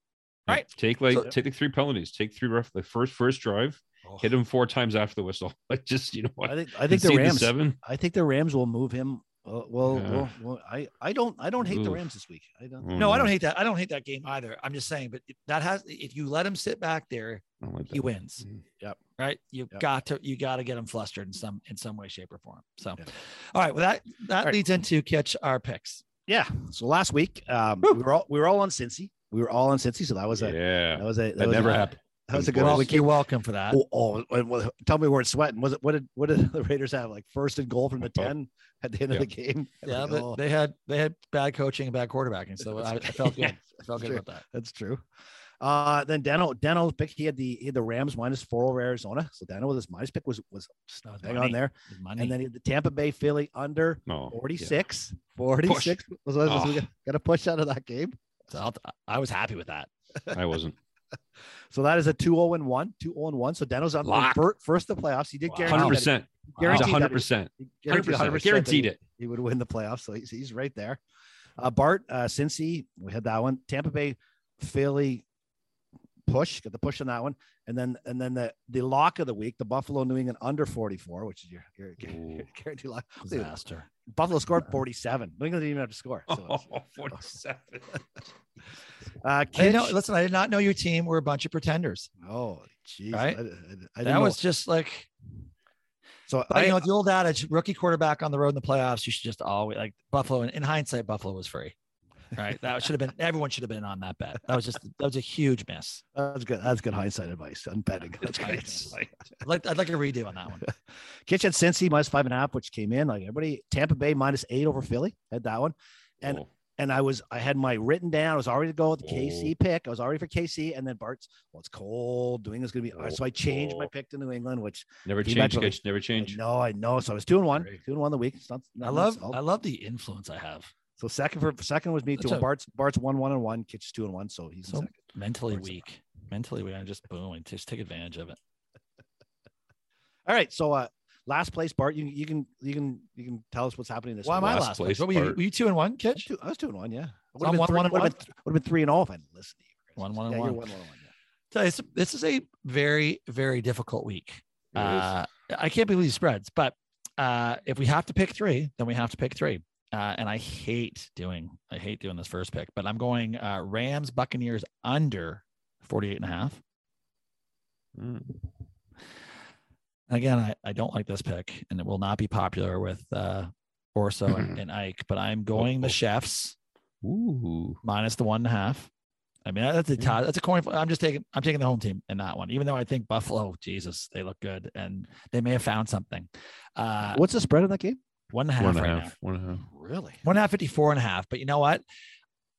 Yeah. right. Take like So- take like three penalties. Take three rough. The first first drive. Hit him four times after the whistle. Like just you know what. I think I think the Concede Rams. seven. I think the Rams will move him. Well, well, well, I, I don't, I don't hate Oof. the Rams this week. I don't. Mm. No, I don't hate that. I don't hate that game either. I'm just saying, but that has, if you let him sit back there, like he wins. Mm. Yep. Right. You yep. got to, you got to get him flustered in some, in some way, shape, or form. So, yeah. all right. Well, that that all leads right. into catch our picks. Yeah. So last week, um, Woo. we were all we were all on Cincy. We were all on Cincy. So that was a yeah. That was a that, that was never a, happened. That was a good well, week. You're welcome for that. Oh, oh, tell me where it's sweating. Was it what did what did the Raiders have? Like first and goal from the 10? at the end yeah. of the game. Yeah, like, but oh. they had they had bad coaching and bad quarterbacking, so I, I, felt good. I felt good true. about that. That's true. Uh, then Dano, Dano pick. He had the he had the Rams minus four over Arizona. So Dano with his minus pick was was hang on there. And then the Tampa Bay Philly under oh, 46. Yeah. 46 push. was, was, was oh. got a push out of that game. So I was happy with that. I wasn't. so that is a 2-0 and 1, 2-0 and 1. So Dano's on first the playoffs. He did wow. guarantee 100% guaranteed 100%. he guaranteed 100% Guaranteed it. He would win the playoffs. So he's, he's right there. Uh, Bart, uh, Cincy, we had that one. Tampa Bay, Philly, push, got the push on that one. And then and then the, the lock of the week, the Buffalo New England under 44, which is your, your, your, Ooh. guarantee lock. Disaster. Buffalo scored 47. New England didn't even have to score. So it's- Oh, 47. uh, I know, listen, I did not know your team were a bunch of pretenders. Oh, jeez. Right? I, I, I That know. was just like so. But I, you know, the old adage, rookie quarterback on the road in the playoffs, you should just always like Buffalo. And in hindsight, Buffalo was free. Right. That should have been everyone should have been on that bet. That was just that was a huge miss. that's good. That's good hindsight advice on betting. That's great. Hindsight. I'd like I'd like a redo on that one. Kitchen Cincy minus five and a half, which came in like everybody. Tampa Bay minus eight over Philly had that one, and Oh, and I was I had my written down. I was already to go with the Oh. KC pick. I was already for KC, and then Bart's well, it's cold. New England's gonna be so I changed my Oh. pick to New England, which never He change. eventually- Never I change. know I know. So I was two and one, Great. two and one the week. It's not, I love insult. I love the influence I have. so second for second was me That's two. a- Bart's Bart's one one and one. Kitch two and one, so he's So second. mentally Where's the- weak. Mentally weak. I'm just boom just take advantage of it. All right, so uh last place, Bart. You you can you can you can tell us what's happening this Why am week. I last last place? place, What were you? Were you two and one, I was Kitch? two, I was two and one, yeah. So I'm one- one would have been, would been three and all if I didn't listen to you. One, one, and yeah, one. You're one, one, and one, yeah. So this, this is a very, very difficult week. Uh, I can't believe these spreads, but uh, if we have to pick three, then we have to pick three. Uh, and I hate doing, I hate doing this first pick, but I'm going uh, Rams Buccaneers under 48 and a half. Mm. Again, I, I don't like this pick and it will not be popular with uh, Orso and, and Ike, but I'm going the Chiefs Ooh. minus the one and a half. I mean, that's a tie. That's a coin. flip. I'm just taking. I'm taking the home team in that one, even though I think Buffalo. Jesus, they look good, and they may have found something. Uh, What's the spread on that game? one and half One and a right half. now. One and a half. Really? One and a half, 54 and a half. But you know what?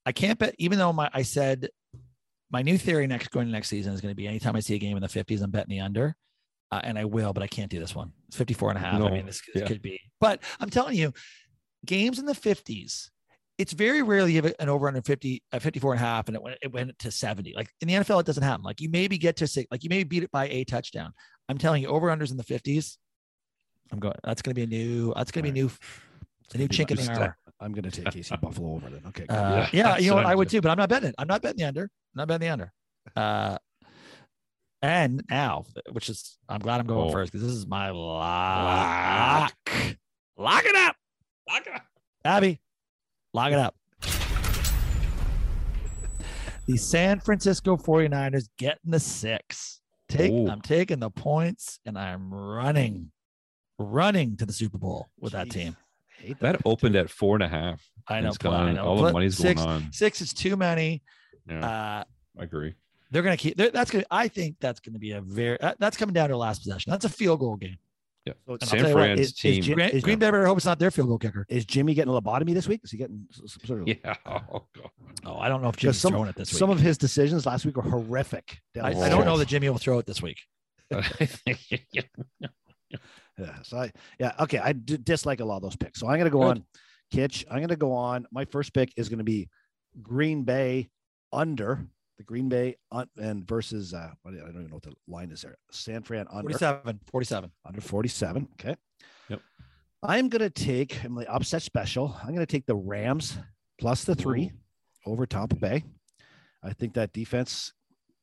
I can't bet. Even though my I said my new theory next going to next season is going to be anytime I see a game in the 50s, I'm betting the under. Uh, and I will, but I can't do this one. It's 54 and a half. I mean, this, this yeah. could be, but I'm telling you, games in the 50s, it's very rarely you have an over under 50, uh, 54 and a half, and it went, it went to 70. Like in the NFL, it doesn't happen. Like you maybe get to six, like you maybe beat it by a touchdown. I'm telling you, over unders in the 50s. I'm going, that's going to be a new, that's going to be a new, a new chink in the Just, armor. I'm going to take KC Buffalo over then. Okay. Uh, Yeah, yeah, you know what what? I'm would doing. too, but I'm not betting it. I'm not betting the under. I'm not betting the under. Uh, and now, which is, I'm glad I'm going Oh. first because this is my lock. Lock it up, Lock it up. Abby. Lock it up. The San Francisco 49ers getting the six. Take, Ooh. I'm taking the points and I'm running, running to the Super Bowl with that team. Hate that. That opened at four and a half. I know. It's I gone. know. All the money's six, going on. Six is too many. Yeah, Uh, I agree. They're going to keep they're- that's going to i think that's going to be a very that- that's coming down to last possession that's a field goal game Yeah. So And San tell you what, Fran's is- is team. Jim- green, is- green bay better hope it's not their field goal kicker Is Jimmy getting a lobotomy this week? Is he getting s- s- sort of? yeah. Oh, God. oh i don't know if jimmy's some, throwing it this week some of his decisions last week were horrific. I, I don't know that jimmy will throw it this week Yeah. So I, yeah. Okay. I d- dislike a lot of those picks. So I'm going to go Good. on Kitch. I'm going to go on. My first pick is going to be Green Bay under the Green Bay and versus, uh, what, I don't even know what the line is there. San Fran under, 47 47 under 47. Okay. Yep. I'm going to take I'm the upset special. I'm going to take the Rams plus the three over Tampa Bay. I think that defense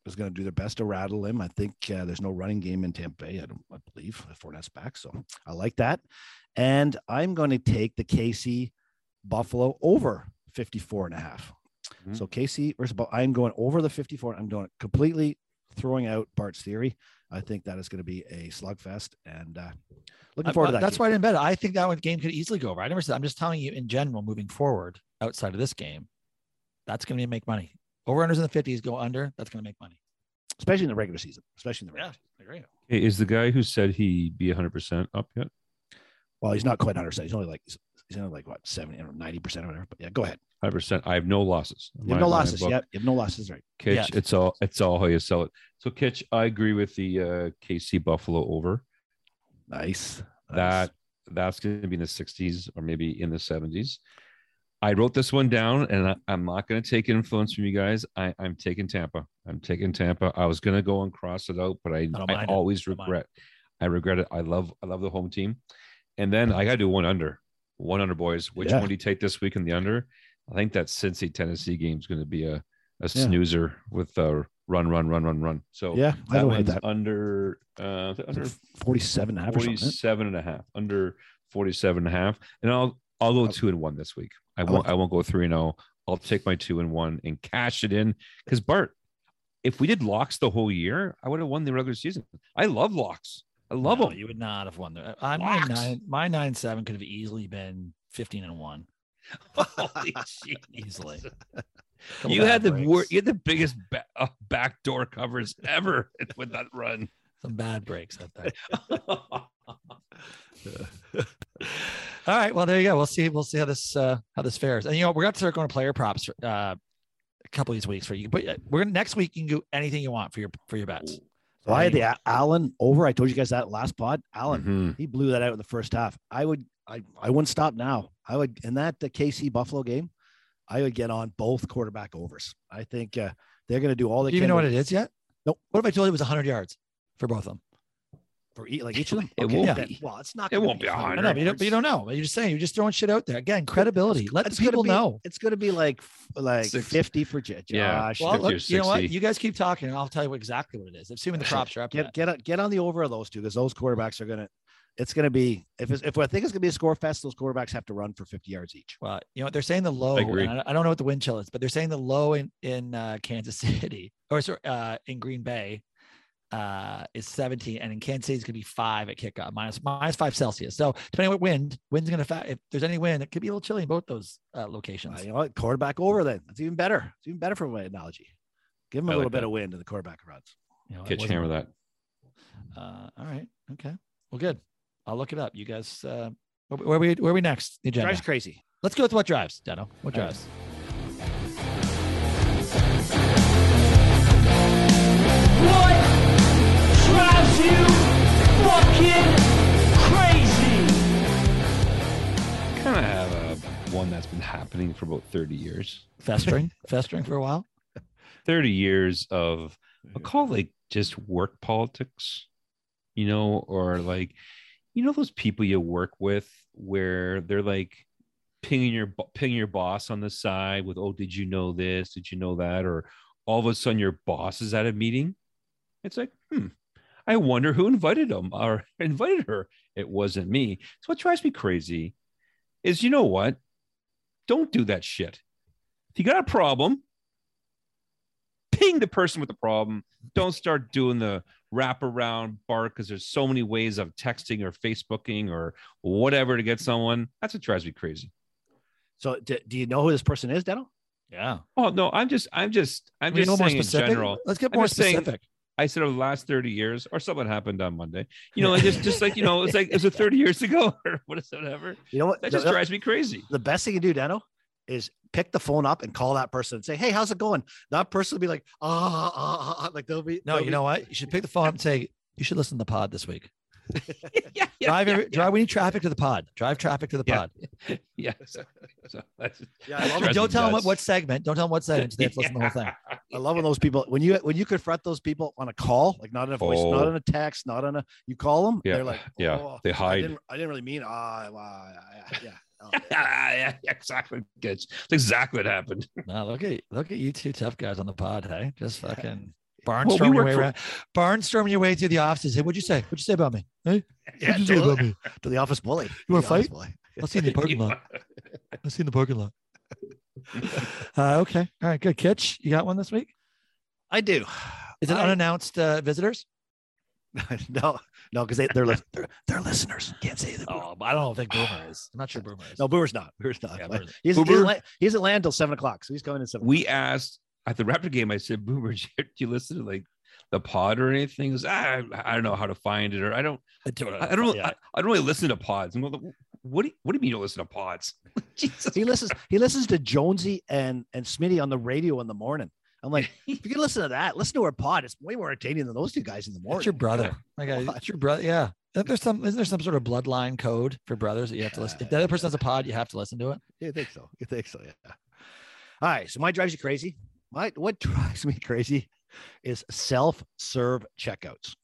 is going to do their best to rattle him. I think uh, there's no running game in Tampa Bay. I don't I believe Fournette's back, so I like that. And I'm going to take the KC Buffalo over 54 and a half. Mhm. So KC versus Bu- I'm going over the 54. I'm doing completely throwing out Bart's theory. I think that is going to be a slugfest and uh, looking I- forward to that. that's game. why i didn't bet it i think that one game could easily go over i never said i'm just telling you in general moving forward outside of this game that's going to make money over unders in the 50s go under that's going to make money especially in the regular season, especially in the regular. i agree Hey, is the guy who said he'd be 100% up yet? Well, he's not quite 100. percent He's only like he's only like what 70 or 90 percent or whatever. But yeah, go ahead. 100%. I have no losses. You have no losses. Yeah, you have no losses. Right. Kitch, Yeah. it's all it's all how you sell it. So Kitch, I agree with the uh KC Buffalo over. Nice. That that's going to be in the 60s or maybe in the 70s. I wrote this one down, and I, I'm not going to take influence from you guys. I, I'm taking Tampa. I'm taking Tampa. I was going to go and cross it out, but I, don't I always regret. I regret it. I love I love the home team, and then I got to do one under. One under, boys. Which Yeah. one do you take this week in the under? I think that Cincy Tennessee game is going to be a a Yeah. snoozer with a run, run, run, run, run. So Yeah, I that one's that. under uh under 47 and a half or something. 47 and a half under 47 and a half and i'll i'll go Oh. two and one this week i won't i won't go three and oh i'll take my two and one and cash it in because bart if we did locks the whole year i would have won the regular season i love locks i love No, them you would not have won the I, my nine my nine seven could have easily been 15 and one Holy shit. easily you had the breaks. wor- you had the biggest ba- uh, backdoor covers ever with that run some bad breaks I think. All right. Well, there you go. We'll see. We'll see how this uh, how this fares. And you know, we're going to start going to player props uh, a couple of these weeks for you. But uh, we're gonna, next week. You can do anything you want for your for your bets. So I had the Allen over. I told you guys that last pod. Allen, Mhm. he blew that out in the first half. I would, I, I wouldn't stop now. I would in that the KC Buffalo game. I would get on both quarterback overs. I think uh, they're going to do all they Do you can even know what it is yet? Nope. What if I told you it was 100 yards for both of them? For each, like each of them. It won't then- be. Well, it's not. It won't be a 100 I but you don't, but you don't know. You're just saying. You're just throwing shit out there. Again, credibility. Let the It's gonna people be- know. It's going to be like f- like fifty for J- Josh. Yeah. Well, 50 or look, you know what? You guys keep talking, and I'll tell you exactly what it is. Assuming the props are up. get get on- get on the over of those two because those quarterbacks are gonna. It's gonna be if it's, if I think it's gonna be a score fest, those quarterbacks have to run for fifty yards each. Well, you know what they're saying the low. agree. I, I don't know what the wind chill is, but they're saying the low in in uh, Kansas City or sorry, uh, in Green Bay uh, is 17, and in Kansas City it's going to be five at kickoff, minus minus five Celsius. So depending on what wind, wind's going to fa- if there's any wind, it could be a little chilly in both those uh, Uh, locations. you know what? Quarterback over then. That's even better. It's even better for my analogy. Give him a I little like bit that. of wind and the quarterback runs. You know, it Kitch, hammer that. Uh, all right, okay, well, good. I'll look it up. You guys, uh, where, where we where we next? The agenda. Drives crazy. Let's go with what drives, Deno. What All right. drives? crazy. Kind of have a, one that's been happening for about 30 years. Festering, festering for a while. 30 years of, i call it like just work politics, you know, or like, you know, those people you work with where they're like, pinging your pinging your boss on the side with oh did you know this did you know that or all of a sudden your boss is at a meeting it's like hmm I wonder who invited him or invited her. It wasn't me. So what drives me crazy is, you know what? Don't do that shit. If you got a problem, ping the person with the problem. Don't start doing the wraparound bark because there's so many ways of texting or Facebooking or whatever to get someone. That's what drives me crazy. So, do, do you know who this person is, Deno? Yeah. Oh no, I'm just, I'm just, I'm just saying in general. Let's get I'm more just saying- specific. I said over the last 30 years, or something happened on Monday. You know, like just, just like you know, it's like is it 30 years ago or whatever. You know what? That just the, drives me crazy. the best thing you do, Dano, is pick the phone up and call that person and say, "Hey, how's it going?" That person will be like, "Ah, ah, ah," like they'll be. No, they'll you be- know what? You should pick the phone up and say, you should listen to the pod this week. yeah, yeah, drive, yeah, every, drive. We need traffic to the pod. Drive traffic to the Yeah. pod. yeah. yeah. So, so that's, Yeah, I love Don't tell them what, what segment. Don't tell them what segment. They have to listen to the whole thing. I love when those people when you when you confront those people on a call, like not in a voice, not Oh. in a text, not on a. You call them, Yeah, they're like, yeah, "Oh, they I hide. didn't, I didn't really mean. Ah, uh, yeah, yeah. Oh, yeah, yeah, exactly. Good. That's exactly what happened. No, look at look at you two tough guys on the pod. Hey, just fucking Well, we barnstorming your way for- around. Barnstorming your way through the offices. Hey, what'd you say? What'd you say about me? Hey, Yeah, what'd you say about me? to the office bully. You wanna fight? bully. I'll see you in the parking lot. I'll see you in the parking lot. Uh, okay. All right. Good. Kitch, you got one this week? I do. Is it I- unannounced uh, visitors? no, no, because they, they're, lis- they're they're listeners. Can't say that. Oh, I don't think Boomer is. I'm not sure Boomer is. No, Boomer's not. Boomer's not. Yeah, Boomer's- he's, he's, Boomer- at land, he's at land till seven o'clock, so he's coming in seven. we asked at the Raptor game, I said, Boomer, do you, listen to like the pod or anything? He goes, ah, I don't know how to find it, or I don't, I don't. I, I don't, yeah. I, I don't really listen to pods. I'm what do you, what do you mean you don't listen to pods? Jesus. he listens. He listens to Jonesy and and Smitty on the radio in the morning. I'm like, if you can listen to that, listen to our pod. It's way more entertaining than those two guys in the It's morning. your brother. Like, I- What? it's your brother. Yeah. Isn't there some? Isn't there some sort of bloodline code for brothers that you have to listen? If the other person has a pod, you have to listen to it. You think so? You think so? Yeah. All right. So my drives you crazy. My what drives me crazy is self-serve checkouts.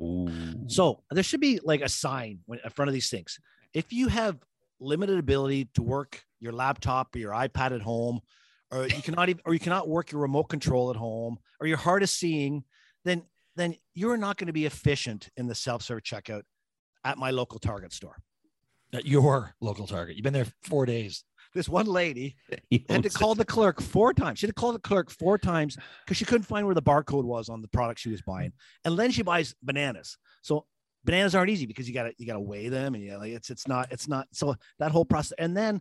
Ooh. So there should be like a sign when, in front of these things. If you have limited ability to work your laptop or your iPad at home, or you cannot even, or you cannot work your remote control at home, or you're hard of seeing, then then you're not going to be efficient in the self-serve checkout at my local Target store. At your local Target. You've been there four days. This one lady had to owns it. call the clerk four times. She had to call the clerk four times because she couldn't find where the barcode was on the product she was buying. And then she buys bananas. So bananas aren't easy because you gotta you gotta weigh them and you like it's it's not it's not so that whole process. And then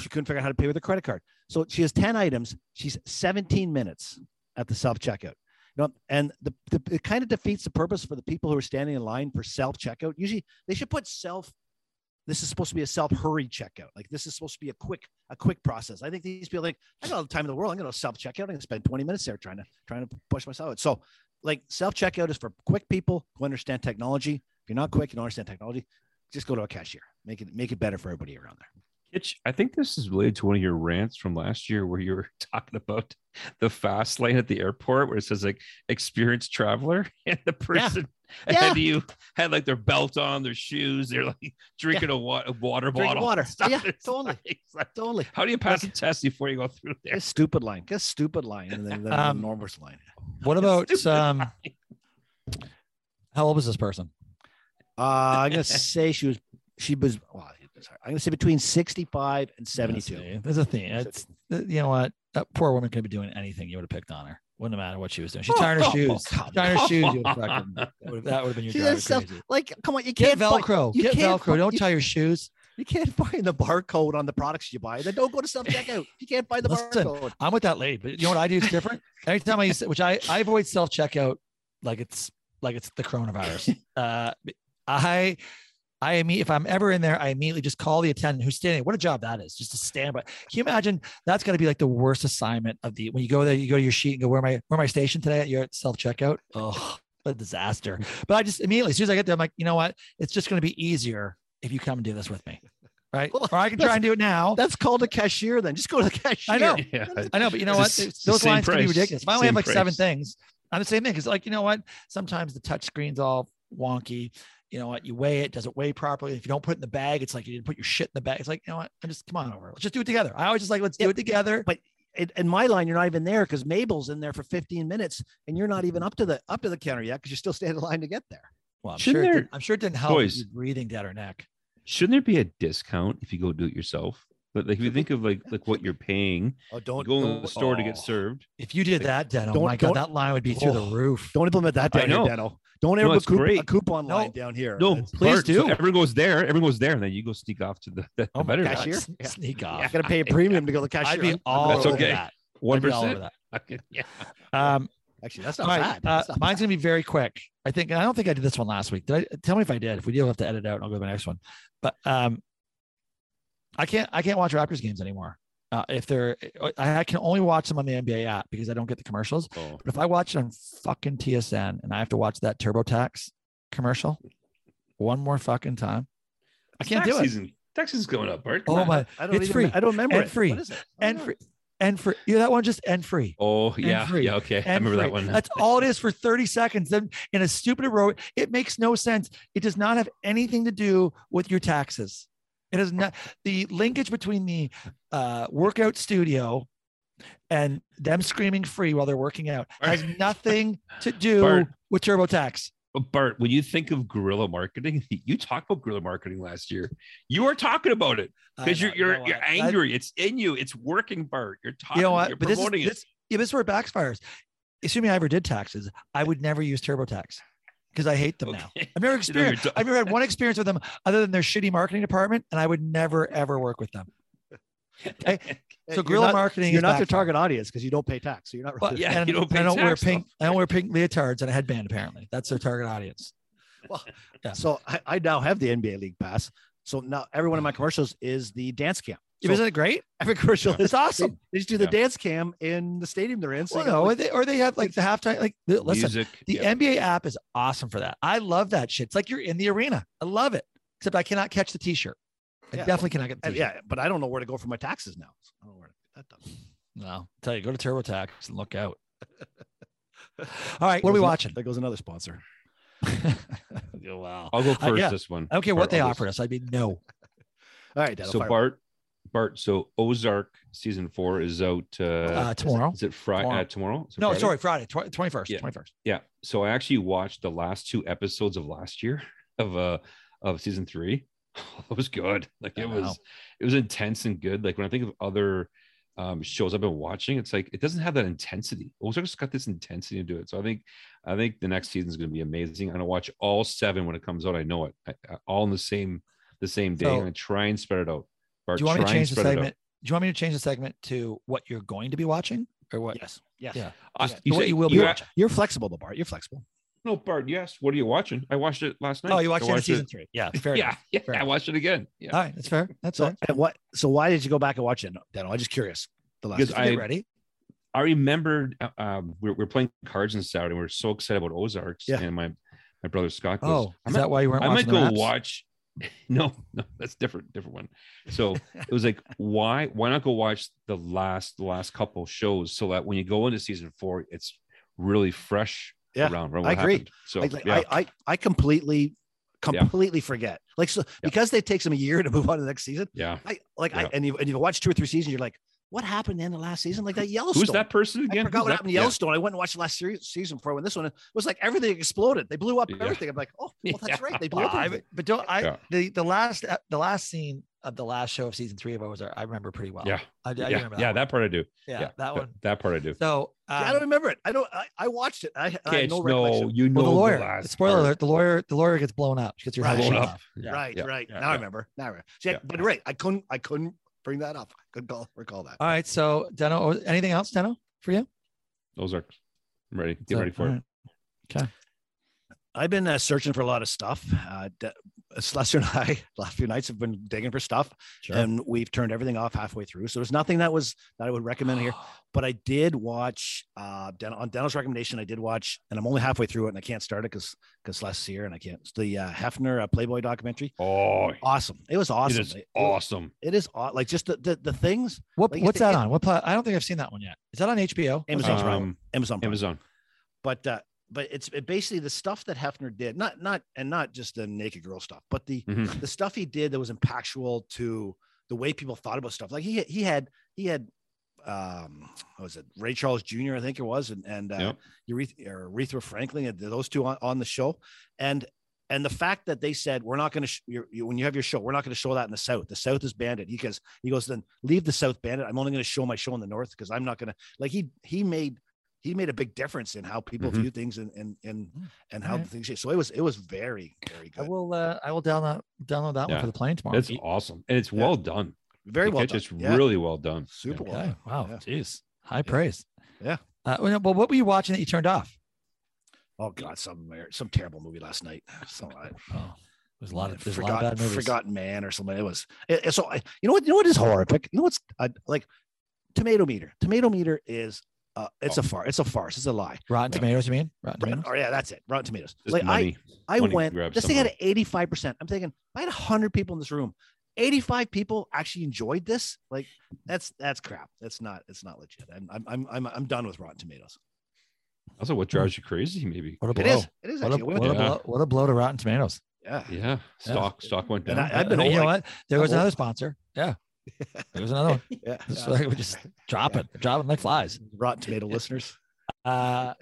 she couldn't figure out how to pay with a credit card. So she has 10 items. She's 17 minutes at the self-checkout. You know, and the, the it kind of defeats the purpose for the people who are standing in line for self-checkout. Usually they should put self this is supposed to be a self-hurry checkout. Like this is supposed to be a quick, a quick process. I think these people like, I got all the time in the world. I'm gonna self-checkout. I'm gonna spend 20 minutes there trying to trying to push myself out. So like self-checkout is for quick people who understand technology. If you're not quick, you don't understand technology, just go to a cashier. Make it make it better for everybody around there. Kitch, I think this is related to one of your rants from last year where you were talking about the fast lane at the airport where it says like experienced traveler and the person Yeah. ahead of you had like their belt on, their shoes, they're like drinking a, wa- a water Drinking bottle. water. and. Yeah, totally. like- like, Totally. how do you pass a test before you go through there? Get stupid line. Get stupid line and then, then Um, the normal line. What about Stupid. um? How old was this person? Uh, I'm gonna say she was she was well, sorry, I'm gonna say between 65 and 72. Yeah, see, There's a thing. It's you know what? That poor woman could be doing anything. You would have picked on her. Wouldn't have mattered what she was doing. She's tying her Oh, shoes. come tying her shoes. You fucking. That would have, that would have been your She driver does crazy. like come on, you Get can't Velcro. you Get can't Velcro. Don't you- tie your shoes. You can't find the barcode on the products you buy. Then don't go to self checkout. You can't find the Listen, barcode. I'm with that lady, but you know what I do is different. Every time I use, which I I avoid self checkout like it's like it's the coronavirus. uh, I I mean, if I'm ever in there, I immediately just call the attendant who's standing. What a job that is, just to stand by. Can you imagine? That's got to be like the worst assignment of the when you go there, you go to your sheet and go, where am I? Where am I stationed today? You're at self checkout. Oh, a disaster. But I just immediately, as soon as I get there, I'm like, you know what? It's just going to be easier if you come and do this with me. right? Well, or I can try and do it now. That's called a cashier. Then just go to the cashier. I know. Yeah. I know, but you know It's what? Those it's the same lines can be ridiculous. If I only have like seven things, I'm the same thing. Because like you know what? Sometimes the touch screen's all wonky. You know what? You weigh it, doesn't weigh properly. If you don't put it in the bag, it's like you didn't put your shit in the bag. It's like you know what? I'm just come on over. Let's just do it together. I always just like let's do it together. But in, in my line, you're not even there because Mabel's in there for 15 minutes, and you're not even up to the up to the counter yet because you're still standing in line to get there. Well, I'm Shouldn't sure. There- didn't, I'm sure it didn't help Boys. you breathing down her neck. Shouldn't there be a discount if you go do it yourself? But like if you think of like like what you're paying, Oh, don't go in the store to oh. get served. If you did that, Den, oh Don't- my god, don't- that line would be through the Oh. roof. Don't implement that I down here, know. Dano. Don't ever it's put coup- a coupon No. line down here. No, It's- Please Bart, so do. everyone goes there. Everyone goes there, and then you go sneak off to the, the Oh my better god, cashier? s- Yeah. sneak off. I got to pay a premium to go to the cashier. I'd be I'm- I'm all That's over okay. that. One I'd be all over percent. that. Yeah. Um, Actually, that's all not right, bad. uh, That's not mine's bad. gonna be very quick. I think I don't think I did this one last week. Did I? Tell me if I did. If we do, I'll have to edit out. And I'll go to the next one. But um, I can't. I can't watch Raptors games anymore. Uh, if they're, I I can only watch them on the NBA app because I don't get the commercials. Oh, But if I watch it on fucking TSN and I have to watch that TurboTax commercial one more fucking time, I can't tax do it. Season, tax season's going up, Bart. Come Oh on. my! I don't it's even, free. I don't remember And it. free. What is it? I don't And know. free. And for you, that one just end free. Oh yeah, free. yeah. Okay, I and remember that one. That's all it is for 30 seconds. Then in a stupid row, it makes no sense. It does not have anything to do with your taxes. It is not the linkage between the uh, workout studio and them screaming free while they're working out has nothing to do Bart. with TurboTax. But Bart, when you think of guerrilla marketing, you talked about guerrilla marketing last year. You are talking about it because you're you're you're what? I- angry. it's in you. It's working, Bart. You're talking. you know what? You're But this is it. this, yeah, this is where it backfires. Assuming I ever did taxes, I would never use TurboTax because I hate them now. I've never experienced. I've never had one experience with them other than their shitty marketing department, and I would never ever work with them. Okay, so guerrilla not- marketing You're is not their target audience because you don't pay tax. So you're not. Well, really- Yeah, and you don't pay I don't wear pink. I don't wear pink leotards and a headband. Apparently, that's their target audience. Yeah. So I, I now have the NBA League Pass. So now every one of my commercials is the dance cam. So Isn't it great? every commercial is It's awesome. They, they just do the Yeah. dance cam in the stadium they're in. So Well, no, like, they, or they have like the halftime. Like, the- listen, Music. the yeah. NBA app is awesome for that. I love that shit. It's like you're in the arena. I love it. Except I cannot catch the T-shirt. I Yeah. definitely cannot get the T-shirt. yeah, but I don't know where to go for my taxes now. So I don't know where to get that done. No, I'll tell you, go to TurboTax and look out. All right, what are we watching? There goes another sponsor. wow. I'll go Uh, first. yeah. This one. I don't care Bart, what they I'll offered us. I'd be no. All right, Dano, So fire- Bart, Bart. So Ozark season four is out. Uh, Uh, tomorrow. is it Friday? tomorrow. Uh, tomorrow? Is it No, Friday? sorry, Friday, twenty first, Yeah. twenty first. Yeah. So I actually watched the last two episodes of last year of uh of season three. It was good. Like I it know. was it was intense and good. Like when I think of other um shows I've been watching, it's like it doesn't have that intensity. Ozark's got this intensity to it. So I think I think the next season is going to be amazing. I'm gonna watch all seven when it comes out. I know it I, I- all in the same the same day. So- I'm gonna try and spread it out. Bart, Do you want me to change the spread it out. segment? Do you want me to change the segment to what you're going to be watching or what? Yes, yes. Yeah. I- Just you what say- you will be you watching. You're flexible, though, Bart. You're flexible. No, Bart. Yes. What are you watching? I watched it last night. Oh, you watched, I it in season three. Yeah, fair Yeah, enough. yeah. Fair I enough. watched it again. Yeah. All right, that's fair. That's So fair. and what? So why did you go back and watch it, Dano? I'm just curious. The last Because. I- Get ready. I remembered uh, um, we we're, we're playing cards on Saturday. We are so excited about Ozarks. Yeah. And my my brother Scott goes, Oh, I is might, that why you weren't watching? I might watching go the watch. No, no, that's different, different one. So it was like, why, why not go watch the last, the last couple shows so that when you go into season four, it's really fresh Yeah, around. around I agree. happened. So Like, yeah, I, I I completely completely forget. Like so because they takes them a year to move on to the next season. yeah. I like I Yeah. and you and you watch two or three seasons, you're like, what happened in the last season? Like that Yellowstone. Who's that person again? I forgot Who's what that? happened in Yeah. Yellowstone. I went and watched the last series, season before when this one it was like everything exploded. They blew up Yeah. everything. I'm like, oh, well, that's Yeah. right. They blew Well, up. I, but don't I Yeah. the the last uh, the last scene of the last show of season three of Ozark I remember pretty well. Yeah. I, I do yeah, remember that. yeah, one. that part I do. yeah, yeah, that one. That part I do. So um, Yeah, I don't remember it. I don't. I, I watched it. I, I no no, you know well, the lawyer. last spoiler part. alert: the lawyer, the lawyer gets blown up. She gets her Right. head Blown shot up. off. Yeah. Right, yeah, right. yeah, now I remember. Now I remember. See, Yeah, but right, I couldn't. I couldn't bring that up. Good call, recall that. All right. So Deno, anything else, Deno, for you? Ozarks. I'm ready. Get So, ready for all it. right. I've been uh, searching for a lot of stuff. Uh, d- Lester and I last few nights have been digging for stuff, Sure. and we've turned everything off halfway through. So there's nothing that was that I would recommend here. But I did watch uh Den- on Daniel's recommendation. I did watch, and I'm only halfway through it, and I can't start it because because last year, and I can't. It's the uh, Hefner uh, Playboy documentary. Oh, Awesome! It was awesome. it is It- awesome. It is aw- like just the the, the things. What, like, what's that it- on? What pla- I don't think I've seen that one yet. Is that on HBO? Amazon Prime. Um, Amazon. Prime. Amazon. but uh but it's it basically the stuff that Hefner did, not not and not just the naked girl stuff, but the Mhm. the stuff he did that was impactful to the way people thought about stuff. Like he he had he had um what was it Ray Charles Jr. I think it was and and uh, Yep. Ureth- Aretha Franklin those two on, on the show and and the fact that they said we're not going to sh- you when you have your show we're not going to show that in the south the south is banded because he goes he goes then leave the south banded i'm only going to show my show in the north because i'm not going to like he he made he made a big difference in how people Mhm. view things and and and, Mm, and how alright. things change. so it was it was very very good. I will. Uh, I will download download that one for the plane tomorrow. It's awesome, and it's Yeah. well done. very The well catch done. is Yeah, really well done. super well done. Wow. Yeah. Jeez. High praise. Yeah. Uh, well, well, what were you watching that you turned off? oh god some some terrible movie last night so I, Oh, there's a lot of there's a forgotten, lot of bad forgotten man or something it was it, it- so I, you know what you know what is horrific you know what's uh, like tomato meter tomato meter is uh, it's a far it's a farce it's a lie Rotten Yeah. Tomatoes, you mean? Rotten Right, Tomatoes. or yeah that's it rotten tomatoes Just like money. i i money went grab this thing had somehow. 85 percent i'm thinking if i had 100 people in this room 85 people actually enjoyed this like that's that's crap that's not it's not legit i'm i'm i'm i'm, I'm done with rotten tomatoes Also, what drives you crazy? Maybe. What a blow! it is it is What a, actually what, a blow what a blow to Rotten Tomatoes. yeah Yeah. Stock stock went And down. I- I've been you old, know what? There was another sponsor. Yeah. There's another one. yeah, Just yeah. like we just drop it, drop it like flies. rotten tomato listeners Uh,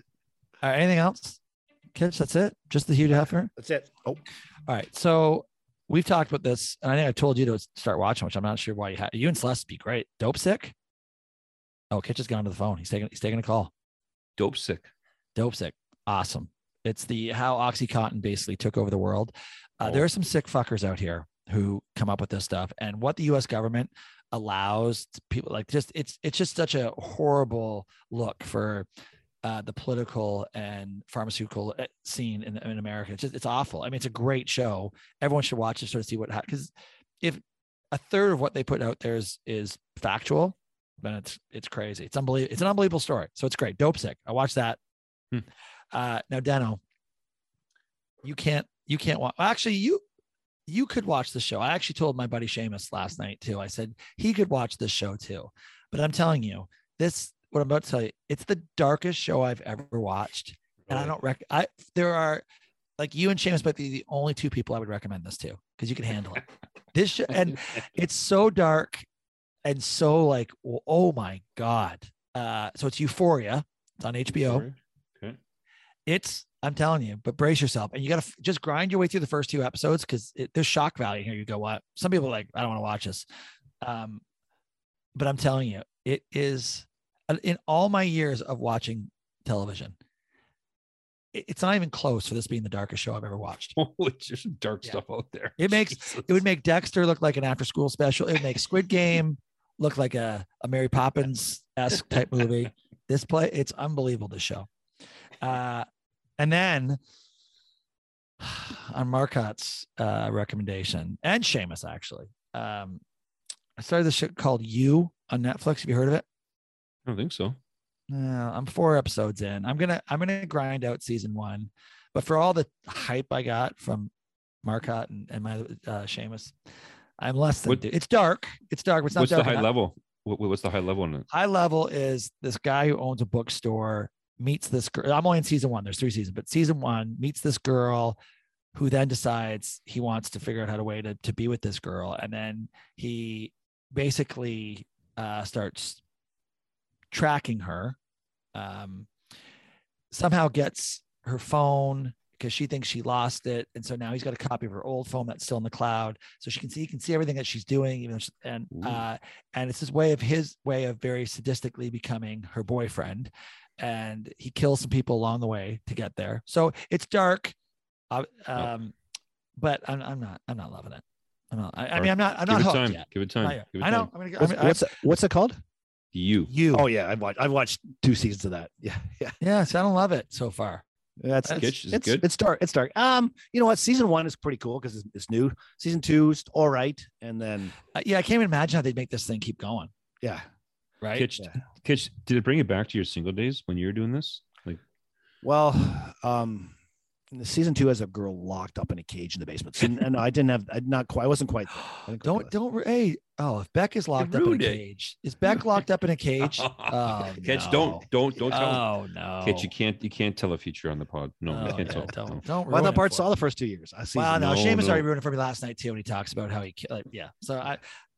all right, anything else? Kids, that's it. Just the Hugh Hefner. that's it oh All right. So we've talked about this, and I think I told you to start watching, which I'm not sure why you had. You and Celeste would be great. Dope sick. Oh, Kitch has gone to the phone. He's taking he's taking a call. Dope sick. Dope sick. Awesome. It's the how OxyContin basically took over the world. Uh, There Oh. are some sick fuckers out here who come up with this stuff, and what the U.S. government allows people like just it's it's just such a horrible look for uh, the political and pharmaceutical uh, scene in, in America. It's just it's awful. I mean, it's a great show. Everyone should watch it, sort of see what because if a third of what they put out there is is factual, then it's it's crazy. It's unbelievable. It's an unbelievable story. So it's great. Dope sick. I watched that. Hmm. Uh, now, Deno, you can't you can't watch. Actually, you you could watch the show. I actually told my buddy Seamus last night too. I said he could watch this show too. But I'm telling you, this what I'm about to tell you, it's the darkest show I've ever watched. And I don't rec I there are like you and Seamus might be the only two people I would recommend this to because you can handle it. This sh- and it's so dark and so like oh my god. Uh so it's Euphoria. It's on HBO Okay. it's i'm telling you but brace yourself and you got to just grind your way through the first two episodes because there's shock value here you go what some people are like i don't want to watch this um but i'm telling you it is uh, in all my years of watching television it's not even close for this being the darkest show i've ever watched there's some dark Yeah. stuff out there. It makes- Jesus. it would make dexter look like an after school special it would make squid game look like a, a mary poppins-esque type movie this play it's unbelievable this show uh and then on Marcotte's uh recommendation and Seamus actually um i started this shit called you on netflix have you heard of it I don't think so. no, I'm four episodes in. I'm gonna I'm gonna grind out season one, but for all the hype I got from Marcotte and, and my uh Seamus, I'm less than What- it's dark. It's dark, but it's not What's the high enough. level? What, what's the high level on it? High level is this guy who owns a bookstore meets this girl. I'm only in season one. There's three seasons, but season one meets this girl who then decides he wants to figure out how to way to, to be with this girl. And then he basically uh, starts tracking her, um, somehow gets her phone because she thinks she lost it. And so now he's got a copy of her old phone that's still in the cloud. So she can see, he can see everything that she's doing, even she, and, Ooh. uh, and it's his way of his way of very sadistically becoming her boyfriend. And he kills some people along the way to get there. So it's dark. Uh, um, but I'm, I'm not, I'm not loving it. I'm not, I, I mean, I'm not, I'm Give not it hooked time. yet. Give it time. Give it I know. time. I'm gonna, what's, I'm, what's, it- what's it called You. you. oh yeah i've watched i've watched two seasons of that yeah yeah Yes, I don't love it so far. That's That's- Kitch, it's, good? It's dark. It's dark. Um, you know what? Season one is pretty cool because it's, it's new. Season two is all right, and then Uh, yeah, I can't even imagine how they'd make this thing keep going. yeah, Right. Kitch, Yeah. Kitch, did it bring it back to your single days when you were doing this? Like, Well, um, in the season two has a girl locked up in a cage in the basement. So, and I didn't have, I did not quite, I wasn't quite. I didn't quite Don't do don't re- hey oh if Beck is locked up in a cage is Beck locked up in a cage oh Kitch, no. don't, don't, don't tell. him. oh no Kitch, you can't, you can't tell a future on the pod. No, Oh, you can't yeah, tell. don't no. don't that. Well, ruin that it part saw the first two years. I see. Wow, no, No, Seamus no. already ruined it for me last night too when he talks about how he ki- like yeah. So I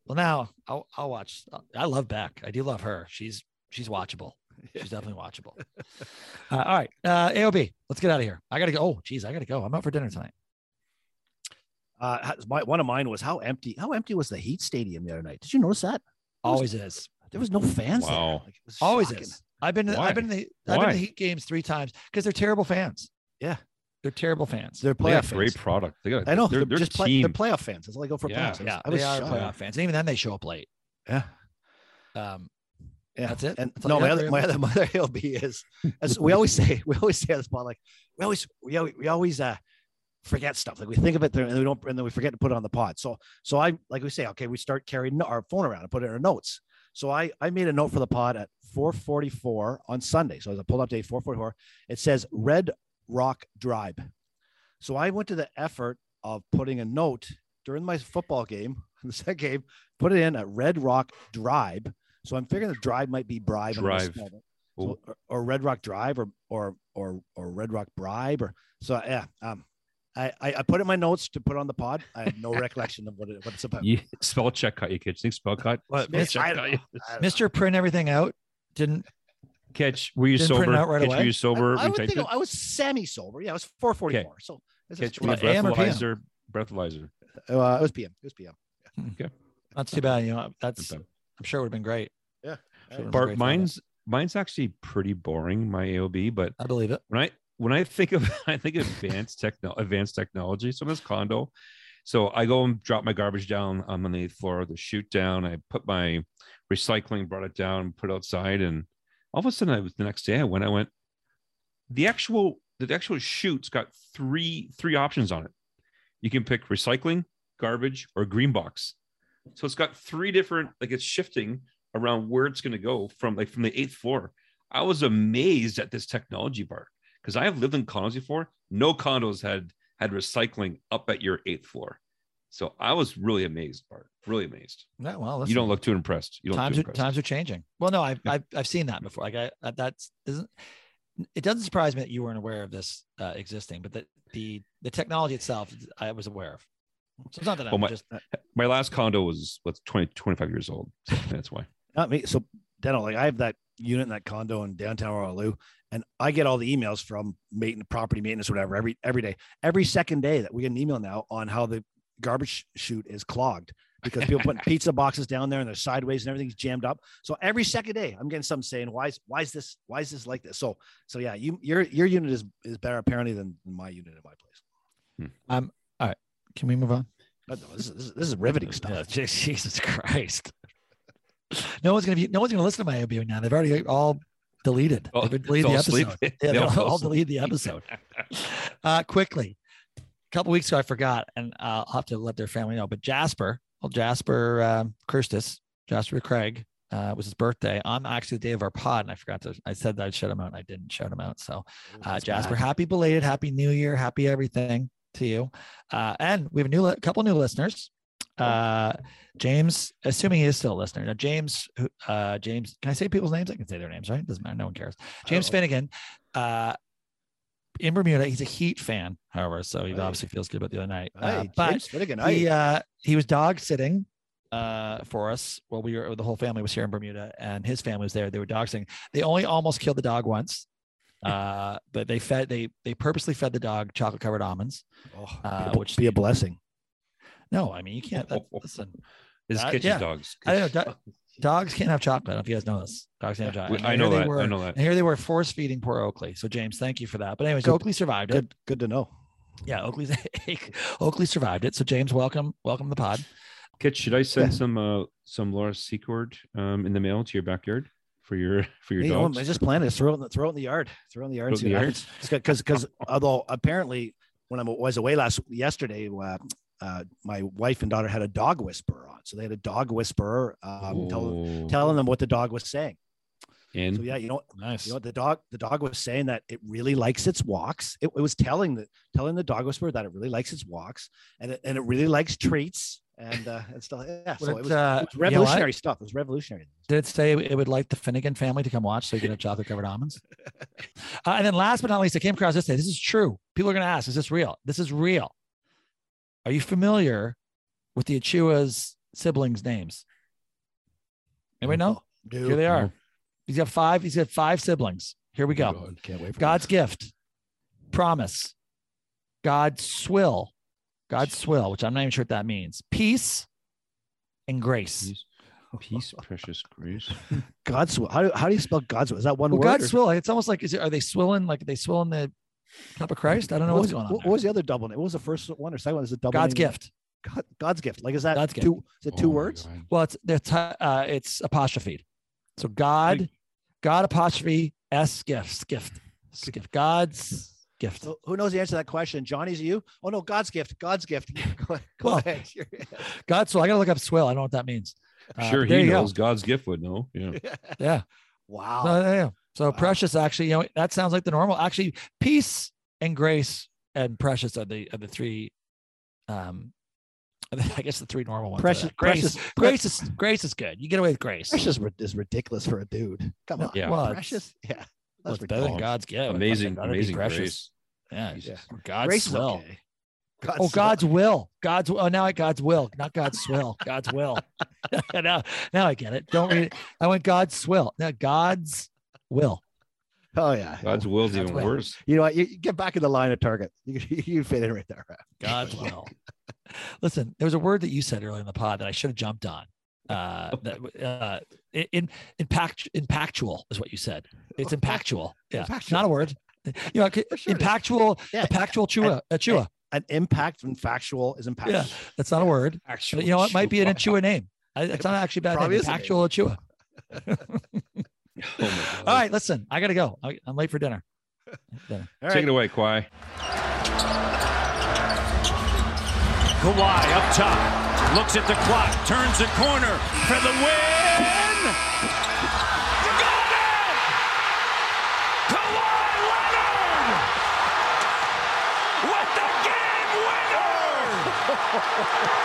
well now I'll I'll watch. I love Beck. I do love her. She's she's watchable. She's definitely watchable. Uh, all right, uh, AOB. Let's get out of here. I gotta go. Oh, geez, I gotta go. I'm out for dinner tonight. Uh, my, one of mine was how empty, how empty was the Heat Stadium the other night? Did you notice that? Always is. There was no fans there. Wow. Like, it was Always shocking. is. I've been. Why? I've been in the. I've been in Why? the Heat games three times because they're terrible fans. Yeah. They're terrible fans. They're They playoff got great product. They got. I know. They're, They're, they're just play, team. they're playoff fans. That's all they go for Yeah. playoffs. I was- Yeah, I was they are playoff fans, and even then they show up late. Yeah. Um, Yeah, That's it? And That's no, my other, my other, my other AOB is, as we always say, we always say on the spot, like we always, we always, we always uh, forget stuff. Like we think of it there, and we don't, and then we forget to put it on the pod. So, so I, like we say, okay, we start carrying our phone around and put it in our notes. So I, I made a note for the pod at 4:44 on Sunday. So as I pulled up date 4:44, it says Red Rock Drive. So I went to the effort of putting a note during my football game, the second game, put it in at Red Rock Drive. So I'm figuring the drive might be bribe. Drive. spelled it. So, or, or Red Rock Drive or or or or Red Rock Bribe or so yeah. Um, I, I I put in my notes to put on the pod. I have no recollection of what it, what it's about. You, spell check cut you, kids. Think spell cut. What, Spell Miss- check I cut you. know. I don't know. Mr. Print everything out. Didn't Kitch, were you Didn't print sober? it out right Kitch, away? were you sober? I, I when would you think typed I was semi sober. Yeah, I was 444. So this is it? Kitch, were you AM or PM? breathalyzer? Breathalyzer. uh, it was PM. It was PM. Yeah, that's too bad. You know that's. I'm sure it would have been great. Yeah. Sure it was a Bart, great mine's mine's actually pretty boring. My AOB, but I believe it. when I when I think of I think of advanced techno advanced technology. So in this condo, so I go and drop my garbage down on the eighth floor, the chute down. I put my recycling, brought it down, put it outside, and all of a sudden, I was the next day. I went, I went. The actual the actual chute's got three three options on it. You can pick recycling, garbage, or green box. So it's got three different like it's shifting around where it's going to go from like from the eighth floor. I was amazed at this technology part because I have lived in condos before. No condos had had recycling up at your eighth floor. So I was really amazed, Bart. Really amazed. Yeah, well, listen, you don't look too impressed. You don't times look are, impressed. times are changing. Well, no, I've, I've I've seen that before. Like I that- that's isn't it doesn't surprise me that you weren't aware of this uh, existing, but the the the technology itself I was aware of. So it's not that Well, I'm my- just My last condo was what's 20, 25 years old. So that's why. Not me. So Deno, like I have that unit in that condo in downtown Waterloo, and I get all the emails from maintenance, property maintenance, whatever, every every day. Every second day that we get an email now on how the garbage chute is clogged because people putting pizza boxes down there and they're sideways and everything's jammed up. So every second day, I'm getting something saying, "Why is why is this why is this like this?" So so yeah, you your your unit is is better apparently than my unit in my place. Um all right can we move on? But no, this is this is, riveting stuff. Yeah, Jesus Christ. No one's gonna be no one's gonna listen to my AOB now. They've already all deleted. Oh, They've deleted the fell asleep. episode. Yeah, They'll they'll all asleep. delete the episode. Uh, quickly, a couple weeks ago, I forgot, and uh, I'll have to let their family know. But Jasper, well, Jasper um, Kirstis, Jasper Craig, uh, was his birthday on actually the day of our pod, and I forgot to. I said that I'd shout him out, and I didn't shout him out. So, uh, Jasper, bad. happy belated, happy New Year, happy everything to you. Uh, and we have a new li- couple new listeners. Uh, James, assuming he is still a listener. Now, James, uh, James, can I say people's names? I can say their names, right? Doesn't matter. No one cares. James Oh. Finnegan, uh, in Bermuda, he's a Heat fan, however, so he Hey. obviously feels good about the other night. Uh, Hey, but James Finnegan, he uh, he was dog sitting uh, for us while we were the whole family was here in Bermuda, and his family was there. They were dog sitting. They only almost killed the dog once, uh, but they fed they they purposely fed the dog chocolate covered almonds. Oh, uh, be, a- which- be a blessing. No, I mean you can't. That, listen, This is Uh, kitchen yeah. dogs. I don't know. Do- dogs can't have chocolate. I don't know if you guys know this. Dogs can't have chocolate. And I know they that. Were, I know that. And here they were force feeding poor Oakley. So James, thank you for that. But anyways, Good- Oakley survived it. Good, good to know. Yeah, Oakley's Oakley survived it. So James, welcome, welcome to the pod. Kit, should I send Yeah. some uh some Laura Secord um in the mail to your backyard for your for your Hey, dogs. I just planted it. Throw it, in the- throw in the yard. Throw it in the yard. Throw it in the yard? Because because although apparently when I was away last yesterday, uh, uh, my wife and daughter had a dog whisperer on, so they had a dog whisperer um, tell, telling them what the dog was saying. and So yeah, you know, Nice. you know what the dog the dog was saying that it really likes its walks. It, it was telling the telling the dog whisperer that it really likes its walks and it, and it really likes treats and uh, and stuff. Yeah, so it, it was, uh, it was you know revolutionary stuff. It was revolutionary. Did it say it would like the Finnegan family to come watch so you can have chocolate covered almonds? Uh, and then last but not least, I came across this day. This is true. People are going to ask, is this real? This is real. Are you familiar with the Achiuwa's siblings' names? Anybody know? Dude, Here they are. No. He's got five. He's got five siblings. Here we oh go. God, can't wait for God's this. gift, promise, God's swill, God's swill, which I'm not even sure what that means. Peace and grace. Peace, peace, precious grace. God's will. How do, how do you spell God's will? Is that one Well, word? God's or- swill. It's almost like is it, are they swilling like are they swilling the cup of Christ? I don't know what what's was, going on. what there. was the other double name? What was the first one or second one? Is it double God's name? gift. God, God's gift. Like is that God's gift. two? Is it two Oh words? God. Well, it's it's uh, it's apostrophe. So God, God apostrophe s gift gift gift God's gift. So who knows the answer to that question? Johnny's you? Oh no, God's gift. God's gift. Go ahead. Go Well, ahead. God's swill. I gotta look up swill. I don't know what that means. Uh, sure but he you go. knows God's gift would know. Yeah. Yeah. wow. So, yeah, yeah. So Wow. precious actually, you know, that sounds like the normal. Actually, peace and grace and precious are the are the three um I guess the three normal ones. Precious- that. grace, precious- grace is grace is good. You get away with grace. Precious is ridiculous for a dude. Come on. Yeah. well, Precious. Yeah. That's it's better than. God's gift. amazing, Gotta be amazing precious. grace. Yeah. Jesus. God's Grace will. okay. God's Oh, will. God's will. God's oh now I God's will, not God's swill. God's will. now, now I get it. Don't read it. I went God's swill. Now God's will. Oh yeah. God's will's God's even will. worse. You know what? You, you get back in the line of target. You, you fit in right there. Right? God's will. Listen, there was a word that you said earlier in the pod that I should have jumped on. Uh, that uh, in impact impactual is what you said. It's impactual. Yeah, Impactual. not a word. You know, Sure it is. impactual, Yeah. impactual chua, a chua. An impact and factual is impact. Yeah, that's not a word. Actually, But you know, it might be an Achiuwa name. It's not actually bad. Probably Name. is a name. Impactual Achiuwa. Oh. All right, listen, I gotta go. I, I'm late for dinner. Dinner. All Take right. it away, Kwai. Kawhi up top, looks at the clock, turns the corner for the win. Got it! Kawhi Leonard with the game winner.